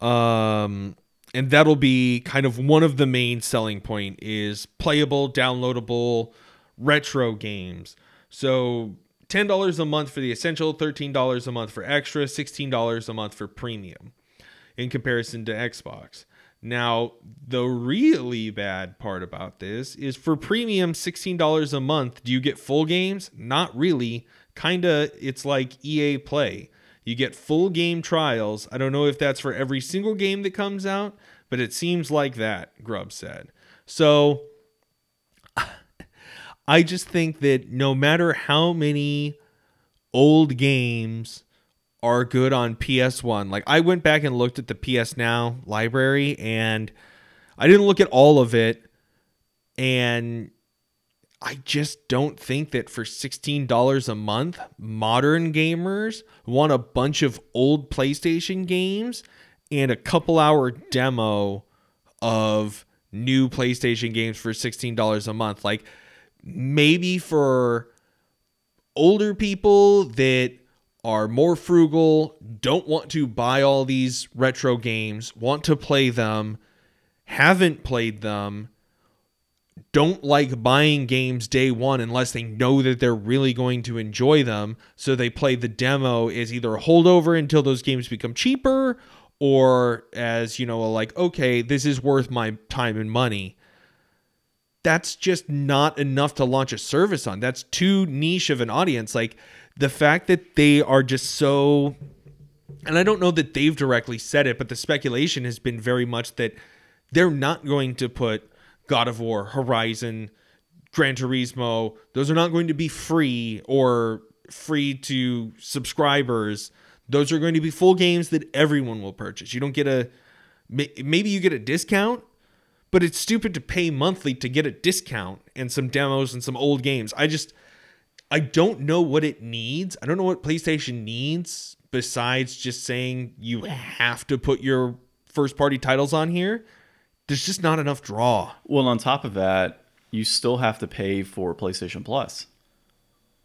Um and that'll be kind of one of the main selling point is playable, downloadable retro games. So $10 a month for the essential, $13 a month for extra, $16 a month for premium in comparison to Xbox. Now, the really bad part about this is for premium $16 a month, do you get full games? Not really. Kinda, it's like EA Play. You get full game trials. I don't know if that's for every single game that comes out, but it seems like that, Grubb said. So I just think that no matter how many old games are good on PS1, like I went back and looked at the PS Now library and I didn't look at all of it and I just don't think that for $16 a month, modern gamers want a bunch of old PlayStation games and a couple hour demo of new PlayStation games for $16 a month. Like maybe for older people that are more frugal, don't want to buy all these retro games, want to play them, haven't played them, don't like buying games day one unless they know that they're really going to enjoy them. So they play the demo as either a holdover until those games become cheaper or as, you know, like, okay, this is worth my time and money. That's just not enough to launch a service on. That's too niche of an audience. Like the fact that they are just so and I don't know that they've directly said it, but the speculation has been very much that they're not going to put God of War, Horizon, Gran Turismo, those are not going to be free or free to subscribers. Those are going to be full games that everyone will purchase. You don't get a maybe you get a discount, but it's stupid to pay monthly to get a discount and some demos and some old games. I just I don't know what it needs. I don't know what PlayStation needs besides just saying you have to put your first party titles on here. There's just not enough draw.
Well, on top of that, you still have to pay for PlayStation Plus.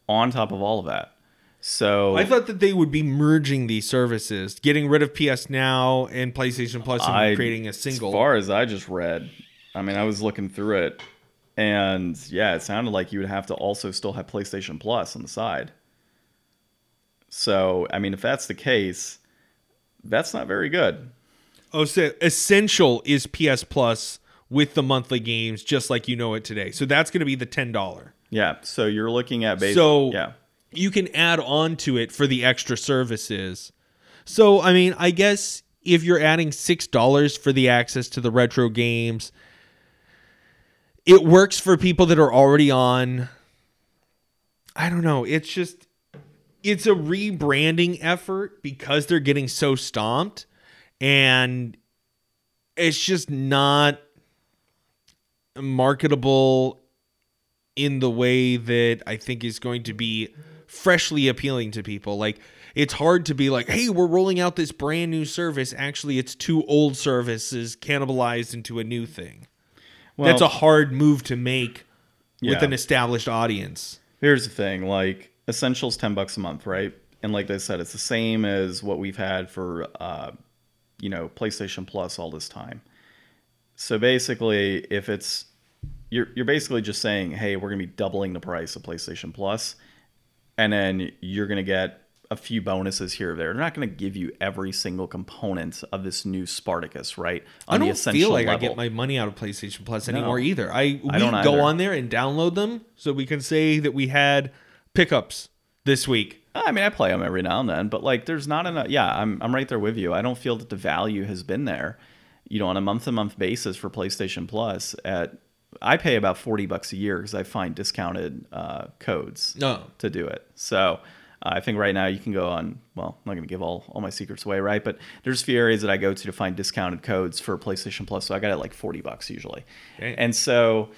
On top of all of that. So
I thought that they would be merging these services, getting rid of PS Now and PlayStation Plus and
I-
creating a single.
As far as I just read, I mean, I was looking through it, and yeah, it sounded like you would have to also still have PlayStation Plus on the side. So, I mean, if that's the case, that's not very good.
Oh, so essential is PS Plus with the monthly games, just like you know it today. So that's going to be the ten dollar.
Yeah. So you're looking at basically.
So
yeah.
You can add on to it for the extra services. So I mean, I guess if you're adding six dollars for the access to the retro games, it works for people that are already on. I don't know. It's just it's a rebranding effort because they're getting so stomped and it's just not marketable in the way that I think is going to be freshly appealing to people. Like it's hard to be like, "Hey, we're rolling out this brand new service." Actually, it's two old services cannibalized into a new thing. That's a hard move to make with an established audience.
Here's the thing, like Essentials 10 bucks a month, right? And like I said, it's the same as what we've had for uh, you know, PlayStation Plus all this time. So basically, if it's you're you're basically just saying, "Hey, we're going to be doubling the price of PlayStation Plus." And then you're going to get a few bonuses here or there. They're not going to give you every single component of this new Spartacus, right?
I
On
don't
the essential
feel like I get my money out of PlayStation Plus anymore either. I we
I don't
go
either.
on there and download them so we can say that we had pickups this week.
I mean, I play them every now and then, but like, there's not enough. Yeah, I'm I'm right there with you. I don't feel that the value has been there, you know, on a month to month basis for PlayStation Plus. At I pay about forty bucks a year because I find discounted uh, codes
No.
to do it. So uh, I think right now you can go on. Well, I'm not going to give all all my secrets away, right? But there's a few areas that I go to to find discounted codes for PlayStation Plus. So I got it like forty bucks usually,
Okay.
and so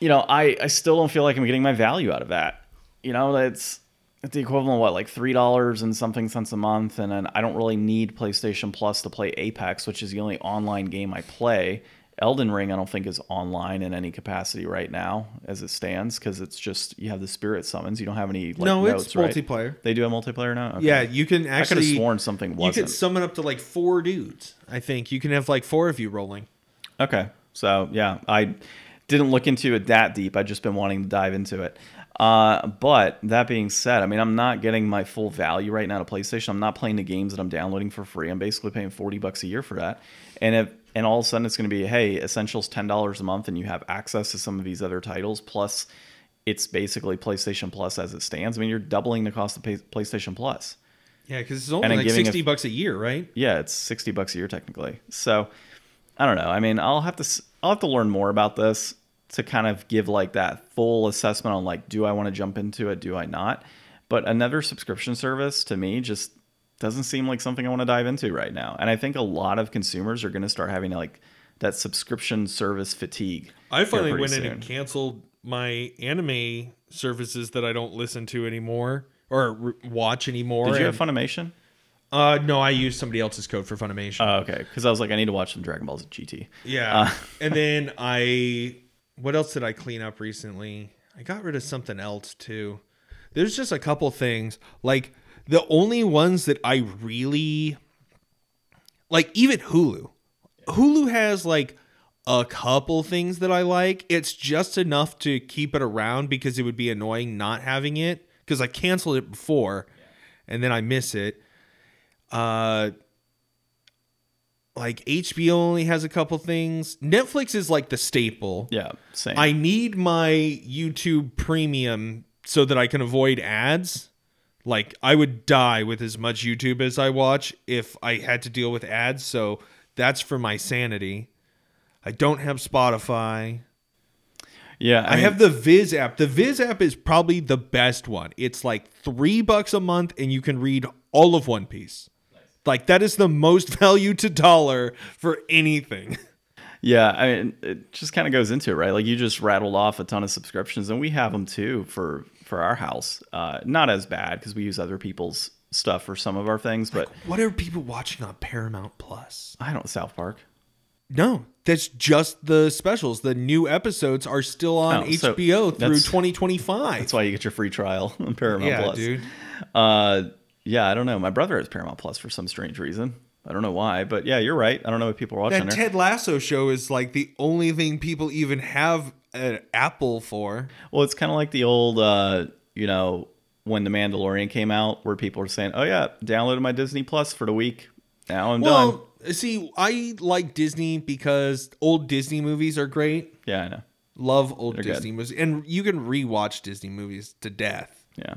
you know, I, I still don't feel like I'm getting my value out of that. You know, that's it's the equivalent of what, like three dollars and something cents a month, and then I don't really need PlayStation Plus to play Apex, which is the only online game I play. Elden Ring, I don't think is online in any capacity right now as it stands because it's just you have the spirit summons. You don't have any like,
No, it's
notes, right?
multiplayer.
They do have multiplayer now. Okay.
Yeah, you can
I could
actually.
have sworn something
you
wasn't.
could summon up to like four dudes. I think you can have like four of you rolling.
Okay. So yeah, I didn't look into it that deep. I've just been wanting to dive into it. Uh, but that being said, I mean, I'm not getting my full value right now to PlayStation. I'm not playing the games that I'm downloading for free. I'm basically paying 40 bucks a year for that. And if and all of a sudden it's going to be, hey, Essentials ten dollars a month, and you have access to some of these other titles. Plus, it's basically PlayStation Plus as it stands. I mean, you're doubling the cost of PlayStation Plus.
Yeah, because it's only
And
like
giving a-
sixty bucks a year, right?
yeah, it's sixty bucks a year technically. So I don't know. I mean, I'll have to I'll have to learn more about this to kind of give like that full assessment on like, do I want to jump into it? Do I not? But another subscription service to me just doesn't seem like something I want to dive into right now. And I think a lot of consumers are going to start having like that subscription service fatigue.
I finally went in and canceled my anime services that I don't listen to anymore or re- watch anymore.
Did you
and-
have Funimation?
Uh, no, I used somebody else's code for Funimation.
Oh, okay. Because I was like, I need to watch some Dragon Balls GT.
yeah,
uh,
and then I, what else did I clean up recently? I got rid of something else too. There's just a couple things like the only ones that I really like, even Hulu. Hulu has like a couple things that I like. It's just enough to keep it around because it would be annoying not having it because I canceled it before and then I miss it. Uh like HBO only has a couple things. Netflix is like the staple.
Yeah, same.
I need my YouTube premium so that I can avoid ads. Like I would die with as much YouTube as I watch if I had to deal with ads, so that's for my sanity. I don't have Spotify.
yeah,
I,
mean,
have the Viz app. The Viz app is probably the best one. It's like 3 bucks a month and you can read all of One Piece. Like that is the most value to dollar for anything.
Yeah, I mean, it just kind of goes into it, right? Like you just rattled off a ton of subscriptions, and we have them too for for our house. Uh, not as bad because we use other people's stuff for some of our things, but
What are people watching on Paramount Plus?
I don't South Park.
No, that's just the specials. The new episodes are still on
Oh, so
HBO through 2025.
That's why you get your free trial on Paramount
yeah,
Plus.
dude.
Uh, yeah, I don't know. My brother has Paramount Plus for some strange reason. I don't know why, but yeah, you're right. I don't know what people are watching
That
there.
Ted Lasso show is like the only thing people even have an Apple for.
well, it's kind of like the old, uh, you know, when the Mandalorian came out, where people were saying, "Oh yeah, downloaded my Disney Plus for the week. Now I'm done."
Well, see, I like Disney because old Disney movies are great.
Yeah, I know.
Love old
They're
Disney movies, and you can rewatch Disney movies to death.
Yeah.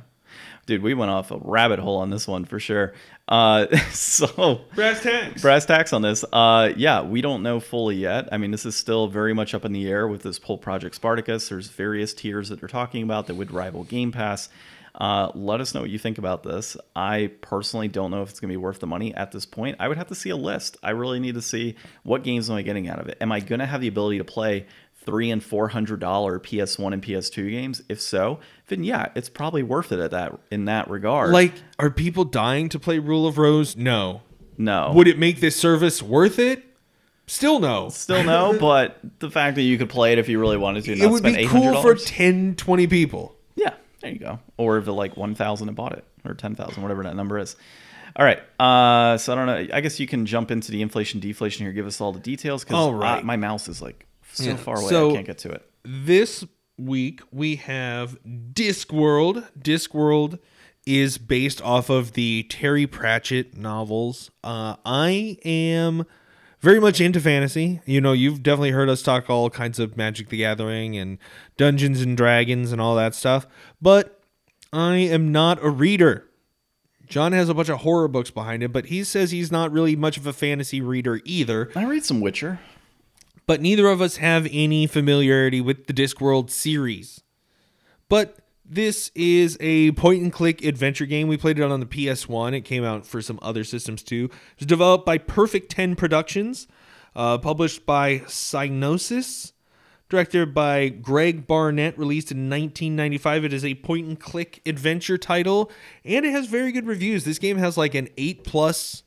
Dude, we went off a rabbit hole on this one for sure. Uh, so
Brass tacks.
brass tacks on this. Uh, yeah, we don't know fully yet. I mean, this is still very much up in the air with this whole Project Spartacus. There's various tiers that they're talking about that would rival Game Pass. Uh, let us know what you think about this. I personally don't know if it's going to be worth the money at this point. I would have to see a list. I really need to see what games am I getting out of it. Am I going to have the ability to play three and four hundred dollar PS1 and PS2 games? If so, then yeah, it's probably worth it at that in that regard.
Like, are people dying to play Rule of Rose? No.
no,
Would it make this service worth it? Still no.
Still no, but the fact that you could play it if you really wanted to,
It would be cool for
dollars.
10, 20 people.
Yeah, there you go. Or if it like one thousand and bought it, or ten thousand, whatever that number is. All right. Uh, so I don't know. I guess you can jump into the inflation deflation here. Give us all the details because
right.
my mouse is like so
Yeah.
far away.
So-
I can't get to it.
This week we have Discworld. Discworld is based off of the Terry Pratchett novels. Uh, I am very much into fantasy. You know, you've definitely heard us talk all kinds of Magic the Gathering and Dungeons and Dragons and all that stuff, but I am not a reader. John has a bunch of horror books behind him, but he says he's not really much of a fantasy reader either
I read some Witcher.
But neither of us have any familiarity with the Discworld series. But this is a point and click adventure game. We played it on the PS1. It came out for some other systems too. It was developed by Perfect 10 Productions, uh, published by Psygnosis, directed by Greg Barnett, released in 1995. It is a point and click adventure title, and it has very good reviews. This game has like an 8 plus.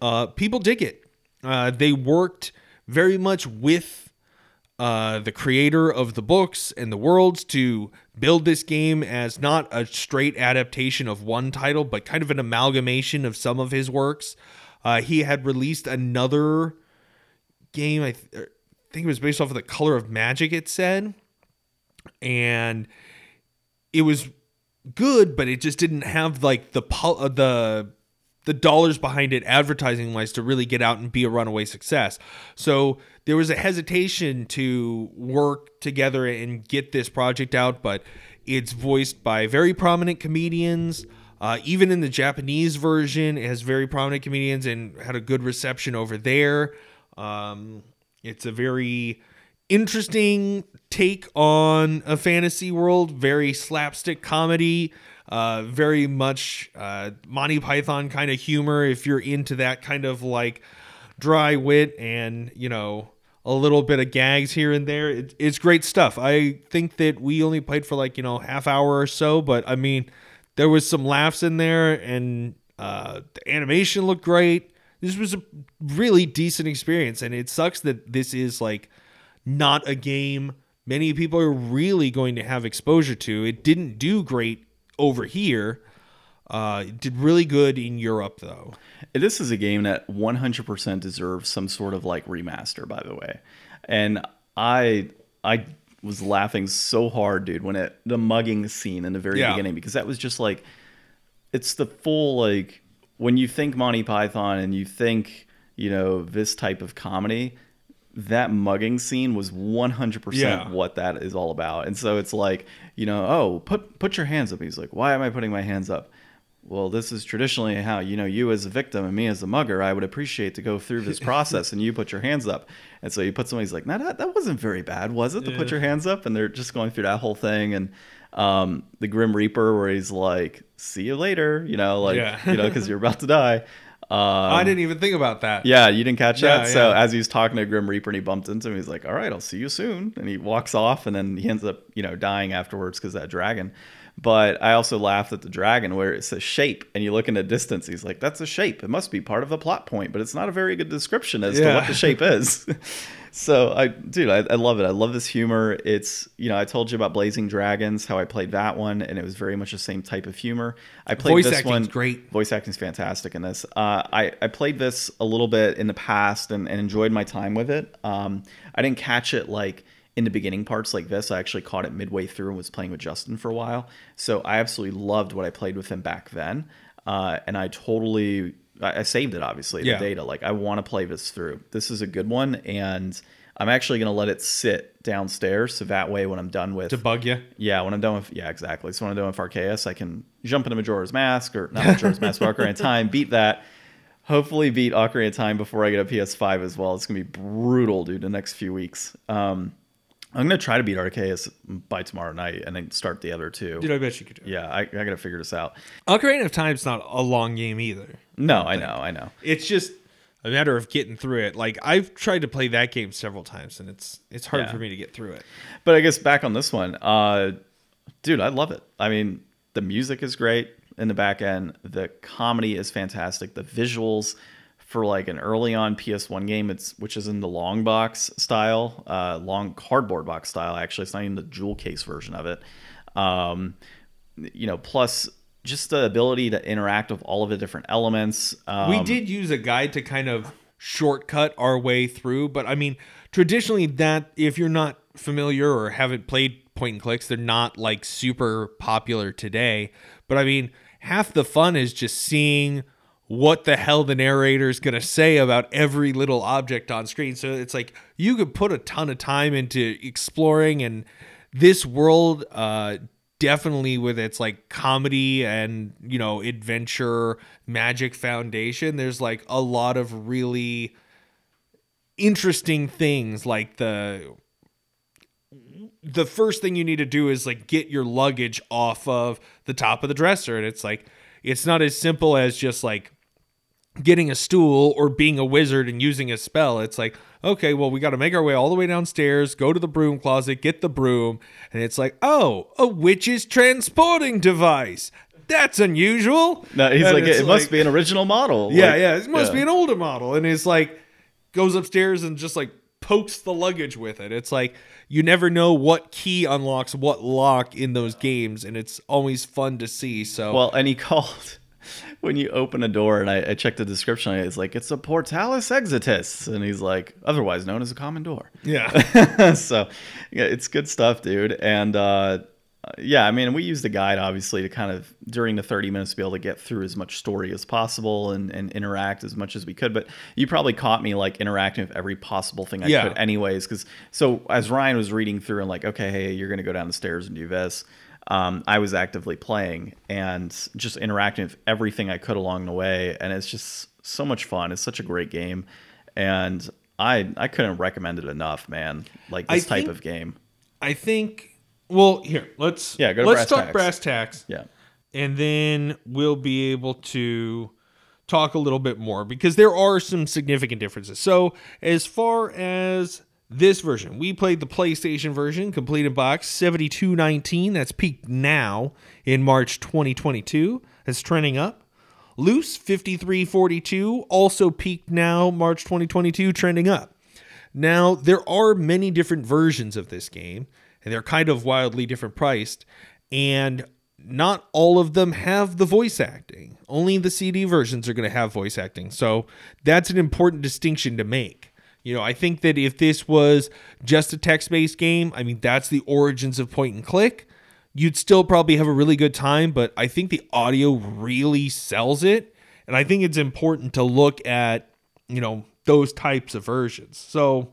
Uh, people dig it. Uh, they worked very much with uh, the creator of the books and the worlds to build this game as not a straight adaptation of one title, but kind of an amalgamation of some of his works. Uh, he had released another game, I th- er, think it was based off of the Color of Magic, it said. And it was good, but it just didn't have like the pu- uh, the the dollars behind it advertising wise to really get out and be a runaway success. So there was a hesitation to work together and get this project out, but it's voiced by very prominent comedians. Uh, even in the Japanese version, it has very prominent comedians and had a good reception over there. Um, it's a very interesting take on a fantasy world, very slapstick comedy, uh, very much uh, Monty Python kind of humor. If you're into that kind of like dry wit and, you know, a little bit of gags here and there, it, it's great stuff. I think that we only played for like, you know, half hour or so, but I mean, there was some laughs in there and uh, the animation looked great. This was a really decent experience, and it sucks that this is like not a game many people are really going to have exposure to. It didn't do great over here. Uh, did really good in Europe, though.
This is a game that 100% deserves some sort of like remaster, by the way. And I, I was laughing so hard, dude, when it the mugging scene in the very
Yeah.
beginning because that was just like, it's the full like when you think Monty Python and you think you know this type of comedy. That mugging scene was 100%
Yeah.
what that is all about. And so it's like, you know, oh, put put your hands up. He's like, "Why am I putting my hands up?" well, this is traditionally how you know you as a victim and me as a mugger. I would appreciate to go through this process, and you put your hands up. And so you put somebody's like, "No, that, that wasn't very bad, was it?" To put your hands up, and they're just going through that whole thing. And um, the Grim Reaper, where he's like, "See you later," you know, like
Yeah.
you know, because you're about to die. Um,
I didn't even think about that.
yeah, you didn't catch
Yeah,
that. So as he's talking to Grim Reaper and he bumped into him, he's like, "All right, I'll see you soon." And he walks off, and then he ends up, you know, dying afterwards because that dragon. But I also laughed at the dragon where it says shape, and you look in the distance. He's like, "That's a shape. It must be part of the plot point, but it's not a very good description as to what the shape is." so I, dude, I, I love it. I love this humor. It's, you know, I told you about Blazing Dragons, how I played that one, and it was very much the same type of humor. I played
Voice
this
acting's
one
great.
voice acting's fantastic in this. Uh, I I played this a little bit in the past and, and enjoyed my time with it. Um, I didn't catch it like in the beginning parts like this. I actually caught it midway through and was playing with Justin for a while. So I absolutely loved what I played with him back then, uh, and I totally I, I saved it obviously the
Yeah.
data. Like I want to play this through. This is a good one, and I'm actually gonna let it sit downstairs so that way when I'm done with
To bug you.
yeah, when I'm done with yeah, exactly. So when I'm done with Arceus, I can jump into Majora's Mask or not Majora's Mask, but Ocarina of Time, beat that. Hopefully, beat Ocarina of Time before I get a PS5 as well. It's gonna be brutal, dude. The next few weeks. Um, I'm gonna try to beat Arceus by tomorrow night and then start the other two.
Dude, I bet you could do it.
yeah, I, I gotta figure this out.
Ocarina of Time's not a long game either.
No, I know, I know.
It's just a matter of getting through it. Like I've tried to play that game several times, and it's it's hard
Yeah.
for me to get through it.
But I guess back on this one, uh, dude, I love it. I mean, the music is great in the back end. The comedy is fantastic. The visuals for like an early on PS1 game, it's which is in the long box style, uh, long cardboard box style. Actually, it's not even the jewel case version of it. Um, you know, plus just the ability to interact with all of the different elements. Um,
we did use a guide to kind of shortcut our way through, but I mean, traditionally, that if you're not familiar or haven't played point and clicks, they're not like super popular today. But I mean, half the fun is just seeing what the hell the narrator is going to say about every little object on screen. So it's like you could put a ton of time into exploring and this world uh definitely with its like comedy and you know adventure magic foundation there's like a lot of really interesting things like the the first thing you need to do is like get your luggage off of the top of the dresser and it's like it's not as simple as just like getting a stool or being a wizard and using a spell. It's like, okay, well, we got to make our way all the way downstairs, go to the broom closet, get the broom. And it's like, oh, a witch's transporting device. That's unusual.
No, he's
And
like, it must be an original model.
Yeah,
Like,
yeah, it must
yeah.
be an older model. And it's like, goes upstairs and just like pokes the luggage with it. It's like you never know what key unlocks what lock in those games, and it's always fun to see. So
Well, and he called when you open a door, and I, I checked the description. It's like it's a portalis exitus, and he's like otherwise known as a common door.
yeah,
so yeah, it's good stuff, dude. And uh, yeah, I mean, we used the guide obviously to kind of during the 30 minutes to be able to get through as much story as possible and, and interact as much as we could. But you probably caught me like interacting with every possible thing I
Yeah.
could, anyways. Because so as Ryan was reading through and like, okay, hey, you're gonna go down the stairs and do this. Um, I was actively playing and just interacting with everything I could along the way, and it's just so much fun. It's such a great game, and I I couldn't recommend it enough, man. Like
I
this type
think-
of game.
I think. Well, here let's
Yeah, go
let's
brass
talk
tacks.
brass tacks.
Yeah.
and then we'll be able to talk a little bit more because there are some significant differences. So, as far as this version, we played the PlayStation version, complete box, 7219. That's peaked now in March 2022. That's trending up. Loose 5342, also peaked now, March 2022, trending up. Now, there are many different versions of this game, and they're kind of wildly different priced, and not all of them have the voice acting. Only the CD versions are going to have voice acting. So that's an important distinction to make. You know, I think that if this was just a text based game, I mean, that's the origins of point and click. You'd still probably have a really good time, but I think the audio really sells it. And I think it's important to look at, you know, those types of versions. So,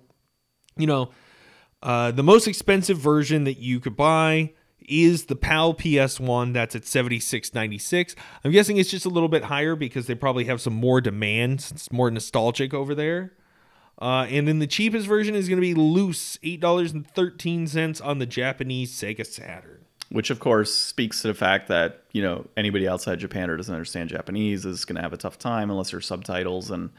you know, uh, the most expensive version that you could buy is the PAL PS1. That's at seventy six ninety six. I'm guessing it's just a little bit higher because they probably have some more demand. since It's more nostalgic over there. Uh, and then the cheapest version is going to be loose, eight dollars and thirteen cents on the Japanese Sega Saturn.
Which of course speaks to the fact that you know anybody outside Japan or doesn't understand Japanese is going to have a tough time unless there's subtitles. And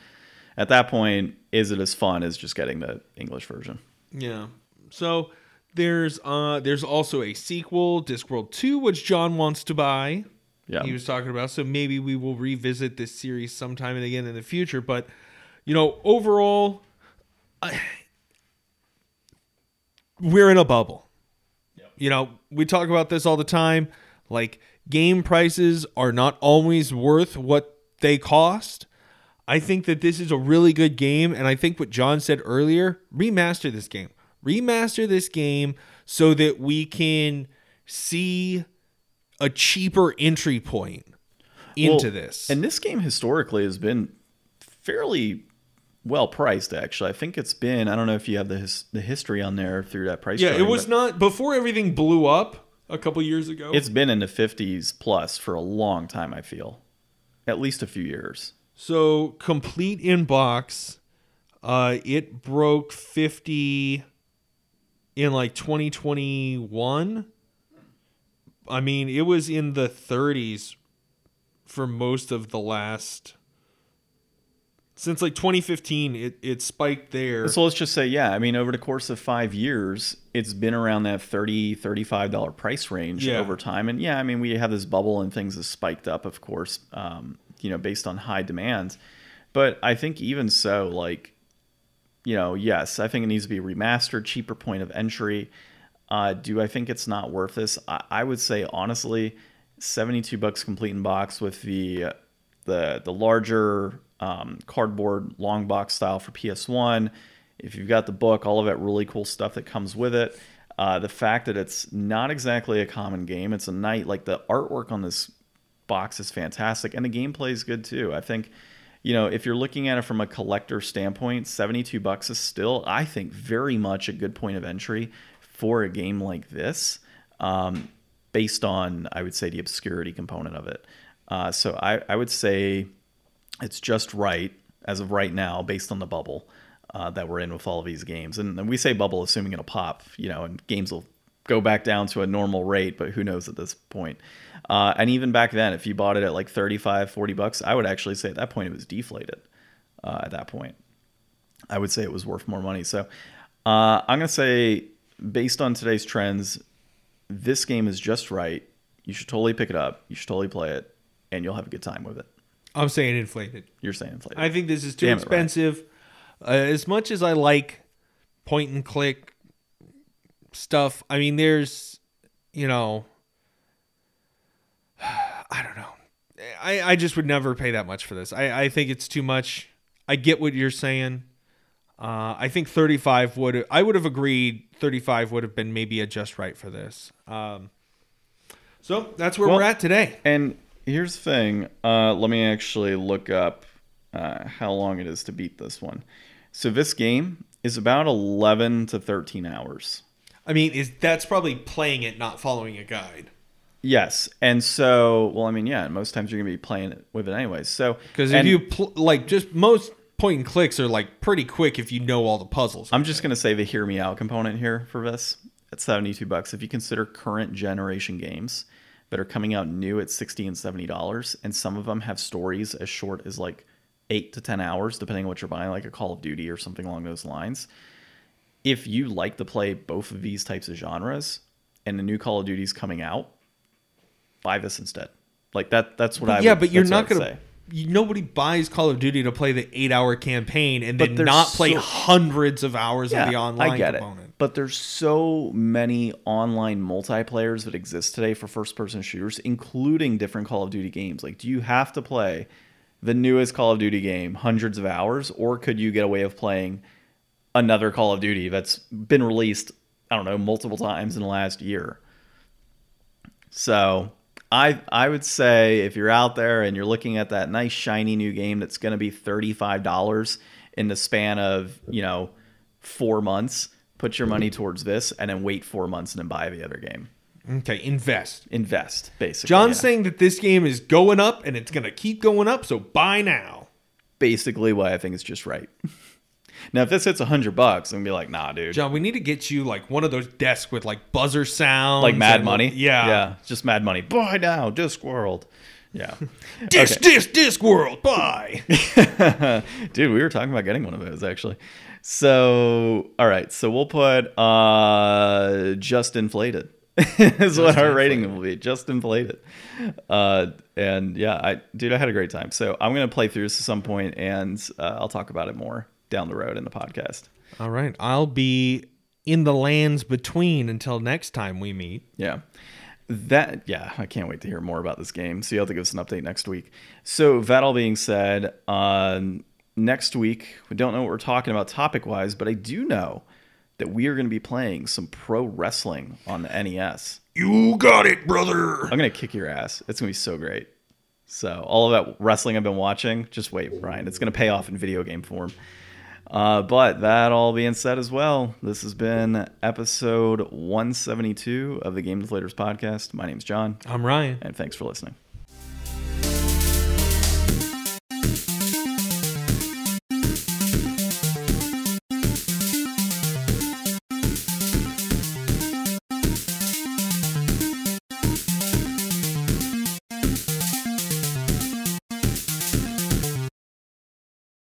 at that point, is it as fun as just getting the English version?
Yeah. So there's uh there's also a sequel, Discworld 2, which John wants to buy.
Yeah.
He was talking about. So maybe we will revisit this series sometime and again in the future. But you know, overall, I, we're in a bubble. You know, we talk about this all the time. Like game prices are not always worth what they cost. I think that this is a really good game, and I think what John said earlier, remaster this game. Remaster this game so that we can see a cheaper entry point into
Well,
this.
And this game historically has been fairly well priced. Actually, I think it's been. I don't know if you have the his, the history on there through that price.
yeah, it was not before everything blew up a couple years ago.
It's been in the fifties plus for a long time. I feel, at least a few years.
So complete in box, uh, it broke fifty in like twenty twenty one. I mean, it was in the thirties for most of the last since like twenty fifteen. It it spiked there.
So let's just say, yeah, I mean, over the course of five years, it's been around that 30 $35 price range
Yeah.
over time. And yeah, I mean, we have this bubble and things have spiked up, of course, um, you know, based on high demand. But I think even so, like, you know, yes, I think it needs to be remastered, cheaper point of entry. Uh, do I think it's not worth this? I, I would say honestly, seventy-two bucks complete in box with the the the larger um, cardboard long box style for PS1. If you've got the book, all of that really cool stuff that comes with it. Uh, the fact that it's not exactly a common game, it's a night like the artwork on this box is fantastic and the gameplay is good too. I think you know, if you're looking at it from a collector standpoint, 72 bucks is still, I think, very much a good point of entry for a game like this, um, based on, I would say, the obscurity component of it. Uh, so I, I would say it's just right as of right now, based on the bubble uh, that we're in with all of these games. And, and we say bubble, assuming it'll pop, you know, and games will go back down to a normal rate, but who knows at this point. Uh, and even back then, if you bought it at like 35, 40 bucks, I would actually say at that point it was deflated. Uh, at that point, I would say it was worth more money. So uh, I'm going to say, based on today's trends, this game is just right. You should totally pick it up. You should totally play it, and you'll have a good time with it.
I'm saying inflated.
You're saying inflated.
I think this is too
Damn
expensive. Uh, as much as I like point and click stuff. I mean, there's, you know, I don't know. I, I just would never pay that much for this. I, I think it's too much. I get what you're saying. Uh, I think 35 would I would have agreed 35 would have been maybe a just right for this. Um, so that's where
Well-
we're at today.
And here's the thing. Uh, let me actually look up uh, how long it is to beat this one. So this game is about 11 to 13 hours.
I mean, is that's probably playing it, not following a guide.
Yes, and so well, I mean, yeah, most times you're gonna be playing it with it anyways. So
Because if you pl- like, just most point and clicks are like pretty quick if you know all the puzzles.
I'm just gonna say the hear me out component here for this at 72 bucks. If you consider current generation games that are coming out new at 60 and 70 dollars, and some of them have stories as short as like eight to 10 hours, depending on what you're buying, like a Call of Duty or something along those lines. If you like to play both of these types of genres, and the new Call of Duty's coming out, buy this instead. Like that. That's what I.
yeah,
would-
but you're not gonna.
say.
Nobody buys Call of Duty to play the eight-hour campaign and
But
then not play
so-
hundreds of hours of the online
I get
component.
it. But there's so many online multiplayers that exist today for first person shooters, including different Call of Duty games. Like, do you have to play the newest Call of Duty game hundreds of hours, or could you get away of playing another Call of Duty that's been released, I don't know, multiple times in the last year? So I I would say if you're out there and you're looking at that nice shiny new game that's going to be $35 in the span of, you know, 4 months, put your money towards this and then wait 4 months and then buy the other game.
Okay, invest.
Invest basically.
John's
yeah.
saying that this game is going up and it's gonna keep going up, so buy now.
basically why I think it's just right. now if this hits 100 bucks, I'm going to be like, "Nah, dude."
John, we need to get you like one of those desks with like buzzer sounds,
like Mad
and-
Money?
Yeah,
Yeah, just Mad Money. Buy now, Discworld. Yeah.
Disc,
Okay.
disc, disc world, buy.
Dude, we were talking about getting one of those actually. So, all right. So we'll put uh just inflated. is what our rating will be. Just inflated. Uh and yeah, I dude, I had a great time. So I'm gonna play through this at some point and uh, I'll talk about it more down the road in the podcast.
All right, I'll be in the lands between until next time we meet.
Yeah. That yeah, I can't wait to hear more about this game. So you'll have to give us an update next week. So that all being said, um, next week we don't know what we're talking about topic wise, but I do know that we are going to be playing some pro wrestling on the NES.
You got it, brother.
I'm going to kick your ass. It's going to be so great. So all of that wrestling I've been watching, just wait, Brian. It's going to pay off in video game form. Uh, but that all being said as well, this has been episode 172 of the Game Deflators podcast. My name's John,
I'm Ryan.
and thanks for listening.